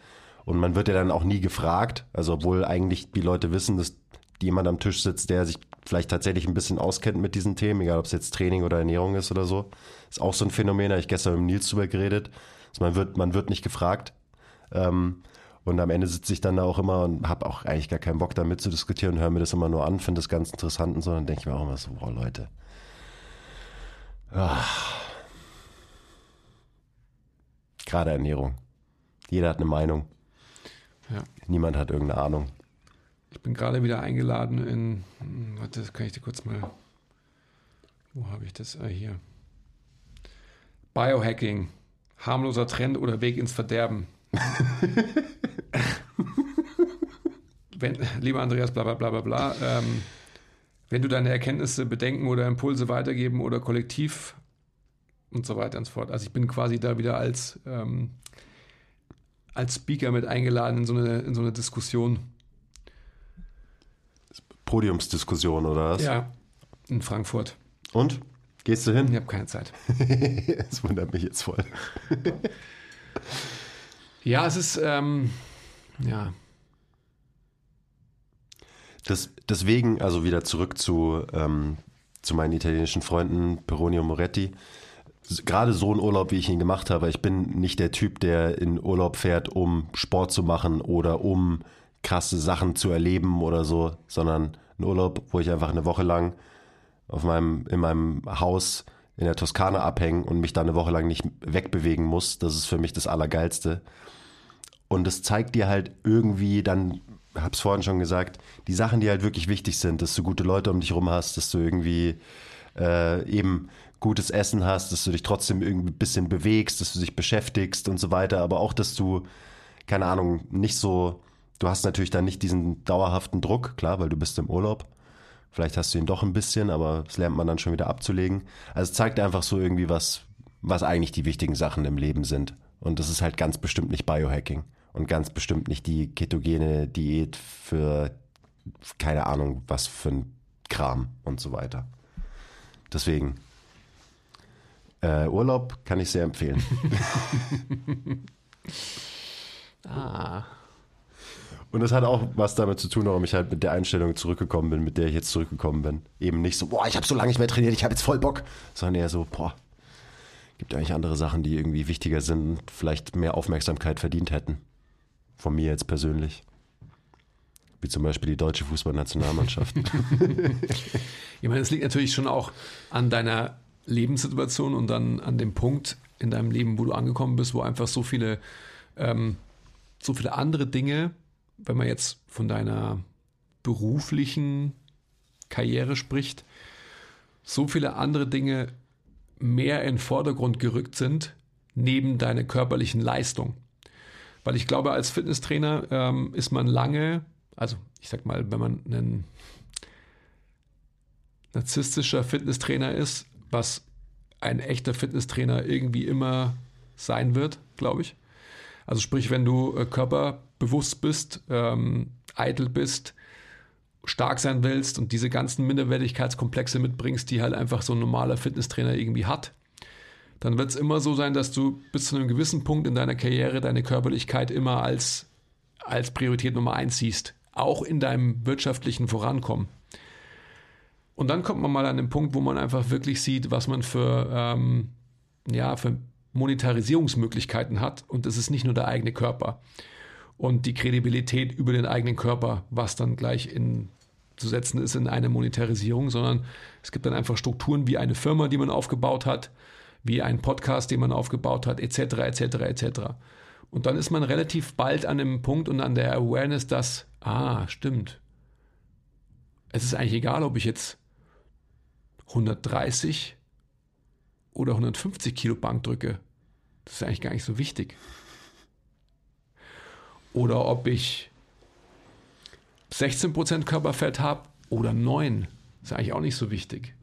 Und man wird ja dann auch nie gefragt, also obwohl eigentlich die Leute wissen, dass jemand am Tisch sitzt, der sich vielleicht tatsächlich ein bisschen auskennt mit diesen Themen, egal ob es jetzt Training oder Ernährung ist oder so. Ist auch so ein Phänomen, da habe ich gestern mit Nils drüber geredet. Also man wird, man wird nicht gefragt. Ähm, und am Ende sitze ich dann da auch immer und habe auch eigentlich gar keinen Bock damit zu diskutieren und höre mir das immer nur an, finde das ganz interessant und so. Dann denke ich mir auch immer so, boah, Leute. Ah. Gerade Ernährung. Jeder hat eine Meinung. Ja. Niemand hat irgendeine Ahnung. Ich bin gerade wieder eingeladen in. hm, Warte, das kann ich dir kurz mal. Wo habe ich das? Ah, hier. Biohacking. Harmloser Trend oder Weg ins Verderben. Wenn, lieber Andreas, bla bla bla bla bla. Ähm, wenn du deine Erkenntnisse, Bedenken oder Impulse weitergeben oder kollektiv und so weiter und so fort. Also ich bin quasi da wieder als, ähm, als Speaker mit eingeladen in so eine, in so eine Diskussion. Podiumsdiskussion oder was? Ja, in Frankfurt. Und? Gehst du hin? Ich habe keine Zeit. Das wundert mich jetzt voll. Ja, es ist, ähm, ja, Das, deswegen, also wieder zurück zu, ähm, zu meinen italienischen Freunden Peroni und Moretti. Gerade so ein Urlaub, wie ich ihn gemacht habe, ich bin nicht der Typ, der in Urlaub fährt, um Sport zu machen oder um krasse Sachen zu erleben oder so, sondern ein Urlaub, wo ich einfach eine Woche lang auf meinem, in meinem Haus in der Toskana abhängen und mich da eine Woche lang nicht wegbewegen muss. Das ist für mich das Allergeilste. Und es zeigt dir halt irgendwie dann, hab's vorhin schon gesagt, die Sachen, die halt wirklich wichtig sind, dass du gute Leute um dich rum hast, dass du irgendwie äh, eben gutes Essen hast, dass du dich trotzdem irgendwie ein bisschen bewegst, dass du dich beschäftigst und so weiter, aber auch, dass du, keine Ahnung, nicht so, du hast natürlich dann nicht diesen dauerhaften Druck, klar, weil du bist im Urlaub. Vielleicht hast du ihn doch ein bisschen, aber das lernt man dann schon wieder abzulegen. Also es zeigt einfach so irgendwie was, was eigentlich die wichtigen Sachen im Leben sind. Und das ist halt ganz bestimmt nicht Biohacking und ganz bestimmt nicht die ketogene Diät für keine Ahnung was für ein Kram und so weiter. Deswegen äh, Urlaub kann ich sehr empfehlen. Ah. Und das hat auch was damit zu tun, warum ich halt mit der Einstellung zurückgekommen bin, mit der ich jetzt zurückgekommen bin. Eben nicht so, boah, ich habe so lange nicht mehr trainiert, ich habe jetzt voll Bock, sondern eher so, boah, gibt eigentlich andere Sachen, die irgendwie wichtiger sind, vielleicht mehr Aufmerksamkeit verdient hätten. Von mir jetzt persönlich. Wie zum Beispiel die deutsche Fußballnationalmannschaft. Ich meine, es liegt natürlich schon auch an deiner Lebenssituation und dann an dem Punkt in deinem Leben, wo du angekommen bist, wo einfach so viele, ähm, so viele andere Dinge, wenn man jetzt von deiner beruflichen Karriere spricht, so viele andere Dinge mehr in den Vordergrund gerückt sind, neben deiner körperlichen Leistung. Weil ich glaube, als Fitnesstrainer ähm, ist man lange, also ich sag mal, wenn man ein narzisstischer Fitnesstrainer ist, was ein echter Fitnesstrainer irgendwie immer sein wird, glaube ich. Also sprich, wenn du äh, körperbewusst bist, ähm, eitel bist, stark sein willst und diese ganzen Minderwertigkeitskomplexe mitbringst, die halt einfach so ein normaler Fitnesstrainer irgendwie hat, dann wird es immer so sein, dass du bis zu einem gewissen Punkt in deiner Karriere deine Körperlichkeit immer als, als Priorität Nummer eins siehst. Auch in deinem wirtschaftlichen Vorankommen. Und dann kommt man mal an den Punkt, wo man einfach wirklich sieht, was man für, ähm, ja, für Monetarisierungsmöglichkeiten hat. Und das ist nicht nur der eigene Körper und die Kredibilität über den eigenen Körper, was dann gleich in zu setzen ist in eine Monetarisierung, sondern es gibt dann einfach Strukturen wie eine Firma, die man aufgebaut hat, wie ein Podcast, den man aufgebaut hat, etc., etc., etc. Und dann ist man relativ bald an dem Punkt und an der Awareness, dass, ah, stimmt. Es ist eigentlich egal, ob ich jetzt 130 oder 150 Kilo Bank drücke. Das ist eigentlich gar nicht so wichtig. Oder ob ich 16% Körperfett habe oder 9. Ist eigentlich auch nicht so wichtig.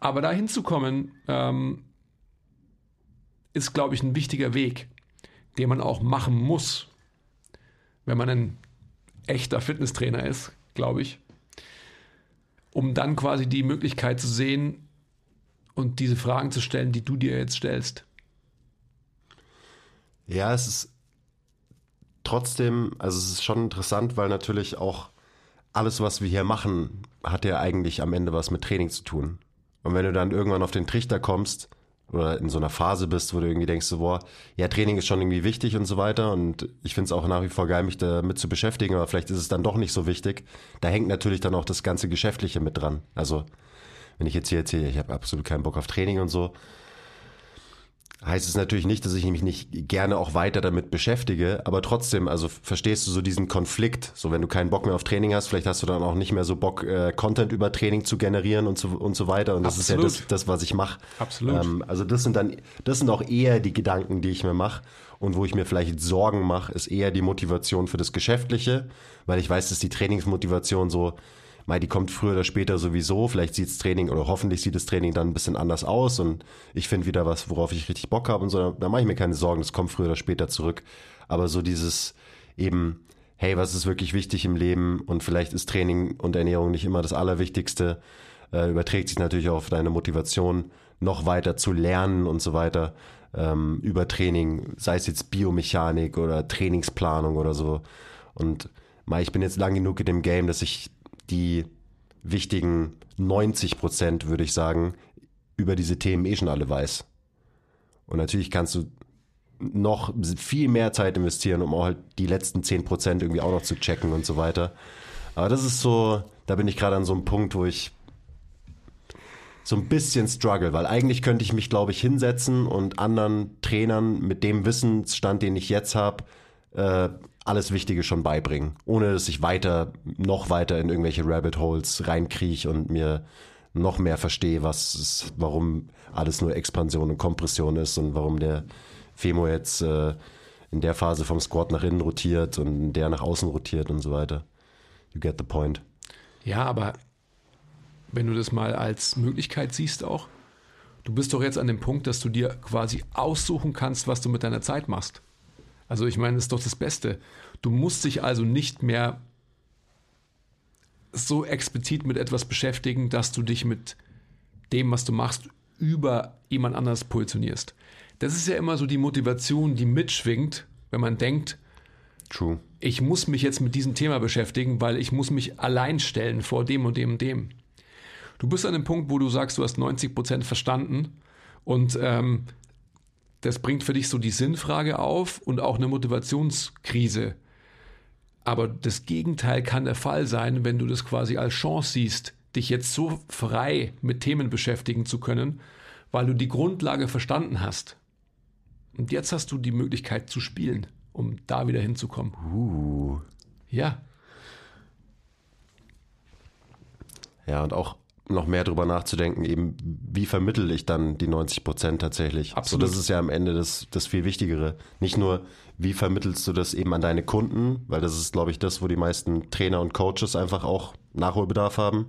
Aber da hinzukommen, ähm, ist, glaube ich, ein wichtiger Weg, den man auch machen muss, wenn man ein echter Fitnesstrainer ist, glaube ich, um dann quasi die Möglichkeit zu sehen und diese Fragen zu stellen, die du dir jetzt stellst. Ja, es ist trotzdem, also es ist schon interessant, weil natürlich auch alles, was wir hier machen, hat ja eigentlich am Ende was mit Training zu tun. Und wenn du dann irgendwann auf den Trichter kommst oder in so einer Phase bist, wo du irgendwie denkst, so, boah, ja, Training ist schon irgendwie wichtig und so weiter und ich finde es auch nach wie vor geil, mich damit zu beschäftigen, aber vielleicht ist es dann doch nicht so wichtig. Da hängt natürlich dann auch das ganze Geschäftliche mit dran. Also wenn ich jetzt hier erzähle, ich habe absolut keinen Bock auf Training und so, heißt es natürlich nicht, dass ich mich nicht gerne auch weiter damit beschäftige, aber trotzdem, also verstehst du so diesen Konflikt, so wenn du keinen Bock mehr auf Training hast, vielleicht hast du dann auch nicht mehr so Bock, äh, Content über Training zu generieren und so, und so weiter und das Absolut. ist ja das, das was ich mache. Absolut. Ähm, also das sind dann, das sind auch eher die Gedanken, die ich mir mache und wo ich mir vielleicht Sorgen mache, ist eher die Motivation für das Geschäftliche, weil ich weiß, dass die Trainingsmotivation so Mei, die kommt früher oder später sowieso. Vielleicht sieht das Training oder hoffentlich sieht das Training dann ein bisschen anders aus und ich finde wieder was, worauf ich richtig Bock habe und so. Da mache ich mir keine Sorgen, das kommt früher oder später zurück. Aber so dieses eben, hey, was ist wirklich wichtig im Leben und vielleicht ist Training und Ernährung nicht immer das Allerwichtigste, äh, überträgt sich natürlich auch auf deine Motivation, noch weiter zu lernen und so weiter ähm, über Training, sei es jetzt Biomechanik oder Trainingsplanung oder so. Und ich bin jetzt lang genug in dem Game, dass ich die wichtigen 90 Prozent, würde ich sagen, über diese Themen eh schon alle weiß. Und natürlich kannst du noch viel mehr Zeit investieren, um auch halt die letzten 10 Prozent irgendwie auch noch zu checken und so weiter. Aber das ist so, da bin ich gerade an so einem Punkt, wo ich so ein bisschen struggle, weil eigentlich könnte ich mich, glaube ich, hinsetzen und anderen Trainern mit dem Wissensstand, den ich jetzt habe, äh, alles Wichtige schon beibringen, ohne dass ich weiter, noch weiter in irgendwelche Rabbit Holes reinkriege und mir noch mehr verstehe, was ist, warum alles nur Expansion und Kompression ist und warum der Femo jetzt äh, in der Phase vom Squat nach innen rotiert und der nach außen rotiert und so weiter. You get the point. Ja, aber wenn du das mal als Möglichkeit siehst auch, du bist doch jetzt an dem Punkt, dass du dir quasi aussuchen kannst, was du mit deiner Zeit machst. Also ich meine, das ist doch das Beste. Du musst dich also nicht mehr so explizit mit etwas beschäftigen, dass du dich mit dem, was du machst, über jemand anders positionierst. Das ist ja immer so die Motivation, die mitschwingt, wenn man denkt, True. ich muss mich jetzt mit diesem Thema beschäftigen, weil ich muss mich allein stellen vor dem und dem und dem. Du bist an dem Punkt, wo du sagst, du hast 90 Prozent verstanden und ähm, das bringt für dich so die Sinnfrage auf und auch eine Motivationskrise. Aber das Gegenteil kann der Fall sein, wenn du das quasi als Chance siehst, dich jetzt so frei mit Themen beschäftigen zu können, weil du die Grundlage verstanden hast. Und jetzt hast du die Möglichkeit zu spielen, um da wieder hinzukommen. Uh. Ja, Ja, und auch noch mehr drüber nachzudenken, eben wie vermittel ich dann die 90 Prozent tatsächlich. Absolut. So, das ist ja am Ende das, das viel Wichtigere. Nicht nur, wie vermittelst du das eben an deine Kunden, weil das ist, glaube ich, das, wo die meisten Trainer und Coaches einfach auch Nachholbedarf haben.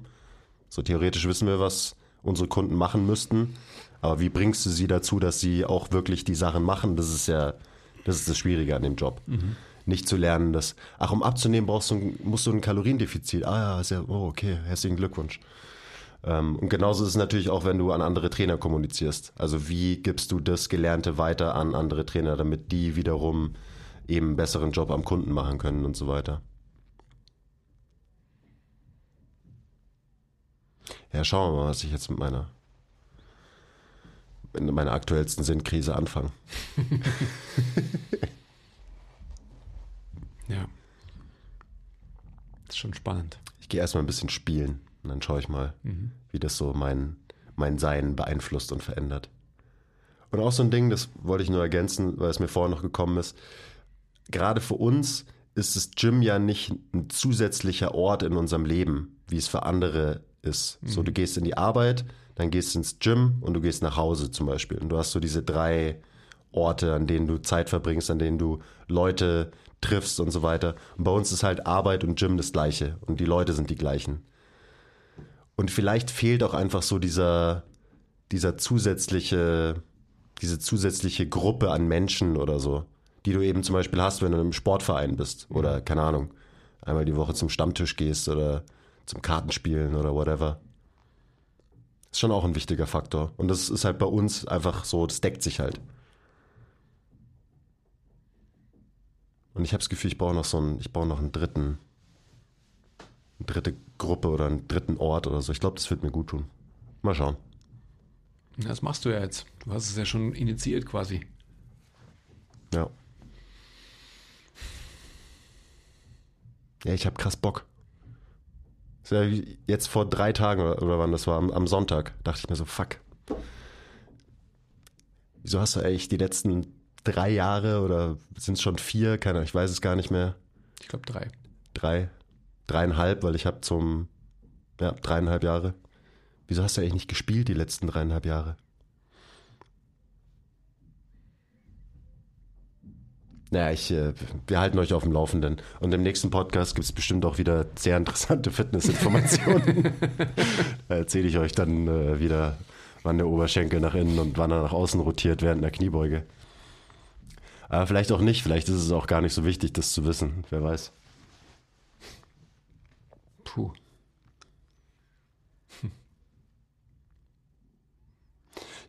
So theoretisch wissen wir, was unsere Kunden machen müssten. Aber wie bringst du sie dazu, dass sie auch wirklich die Sachen machen? Das ist ja, das ist das Schwierige an dem Job. Nicht zu lernen, dass, ach, um abzunehmen brauchst du, musst du ein Kaloriendefizit. Ah ja, ist ja, oh, okay, herzlichen Glückwunsch. Ähm, und genauso ist es natürlich auch, wenn du an andere Trainer kommunizierst. Also wie gibst du das Gelernte weiter an andere Trainer, damit die wiederum eben einen besseren Job am Kunden machen können und so weiter. Ja, schauen wir mal, was ich jetzt mit meiner mit meiner aktuellsten Sinnkrise anfange. ja. ist schon spannend. Ich gehe erstmal ein bisschen spielen und dann schaue ich mal, wie das so mein, mein Sein beeinflusst und verändert. Und auch so ein Ding, das wollte ich nur ergänzen, weil es mir vorher noch gekommen ist. Gerade für uns ist das Gym ja nicht ein zusätzlicher Ort in unserem Leben, wie es für andere ist. So, du gehst in die Arbeit, dann gehst du ins Gym und du gehst nach Hause zum Beispiel. Und du hast so diese drei Orte, an denen du Zeit verbringst, an denen du Leute triffst und so weiter. Und bei uns ist halt Arbeit und Gym das gleiche und die Leute sind die gleichen. Und vielleicht fehlt auch einfach so dieser, dieser zusätzliche, diese zusätzliche Gruppe an Menschen oder so, die du eben zum Beispiel hast, wenn du im Sportverein bist oder keine Ahnung, einmal die Woche zum Stammtisch gehst oder zum Kartenspielen oder whatever. Ist schon auch ein wichtiger Faktor. Und das ist halt bei uns einfach so, das deckt sich halt. Und ich habe das Gefühl, ich brauche noch so einen, ich brauche noch einen dritten, eine dritte Gruppe oder einen dritten Ort oder so. Ich glaube, das wird mir gut tun. Mal schauen. Das machst du ja jetzt. Du hast es ja schon initiiert quasi. Ja. Ja, ich habe krass Bock. Ja jetzt vor drei Tagen oder, oder wann das war, am, am Sonntag, dachte ich mir so, fuck. Wieso hast du eigentlich die letzten drei Jahre oder sind es schon vier? Keine Ahnung, ich weiß es gar nicht mehr. Ich glaube drei. Drei, dreieinhalb, weil ich habe zum, ja, dreieinhalb Jahre. Wieso hast du eigentlich nicht gespielt die letzten dreieinhalb Jahre? Naja, ich, äh, wir halten euch auf dem Laufenden. Und im nächsten Podcast gibt es bestimmt auch wieder sehr interessante Fitnessinformationen. da erzähle ich euch dann äh, wieder, wann der Oberschenkel nach innen und wann er nach außen rotiert während der Kniebeuge. Aber vielleicht auch nicht. Vielleicht ist es auch gar nicht so wichtig, das zu wissen. Wer weiß. Puh.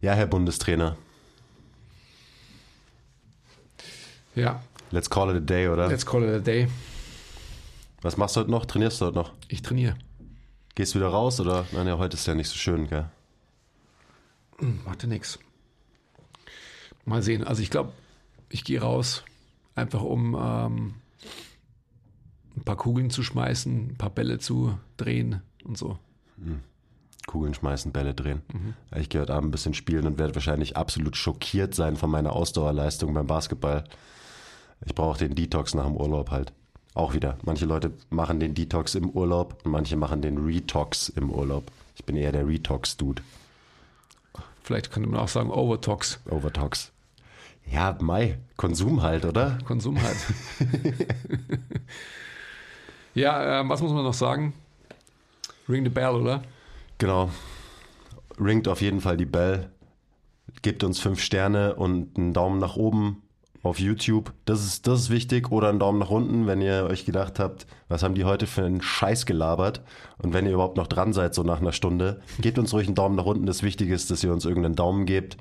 Ja, Herr Bundestrainer. Ja, Let's call it a day, oder? let's call it a day. Was machst du heute noch? Trainierst du heute noch? Ich trainiere. Gehst du wieder raus oder? Nein, ja, heute ist ja nicht so schön, gell? Machte nix. Mal sehen. Also ich glaube, ich gehe raus, einfach um ähm, ein paar Kugeln zu schmeißen, ein paar Bälle zu drehen und so. Kugeln schmeißen, Bälle drehen. Ich gehe heute Abend ein bisschen spielen und werde wahrscheinlich absolut schockiert sein von meiner Ausdauerleistung beim Basketball. Ich brauche den Detox nach dem Urlaub halt. Auch wieder. Manche Leute machen den Detox im Urlaub und manche machen den Retox im Urlaub. Ich bin eher der Retox-Dude. Vielleicht könnte man auch sagen Overtox, Overtox. Ja, Mai. Konsum halt, oder? Konsum halt. ja, ähm, was muss man noch sagen? Ring the bell, oder? Genau. Ringt auf jeden Fall die Bell. Gebt uns fünf Sterne und einen Daumen nach oben auf YouTube. Das ist, das ist wichtig. Oder einen Daumen nach unten, wenn ihr euch gedacht habt, was haben die heute für einen Scheiß gelabert? Und wenn ihr überhaupt noch dran seid, so nach einer Stunde, gebt uns ruhig einen Daumen nach unten. Das Wichtige ist, dass ihr uns irgendeinen Daumen gebt.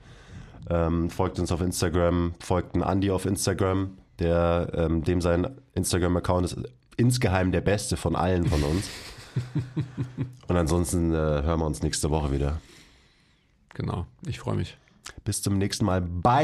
Ähm, folgt uns auf Instagram, folgt einen Andi auf Instagram, der ähm, dem sein Instagram-Account ist insgeheim der beste von allen von uns. Und ansonsten äh, hören wir uns nächste Woche wieder. Genau, ich freue mich. Bis zum nächsten Mal. Bye.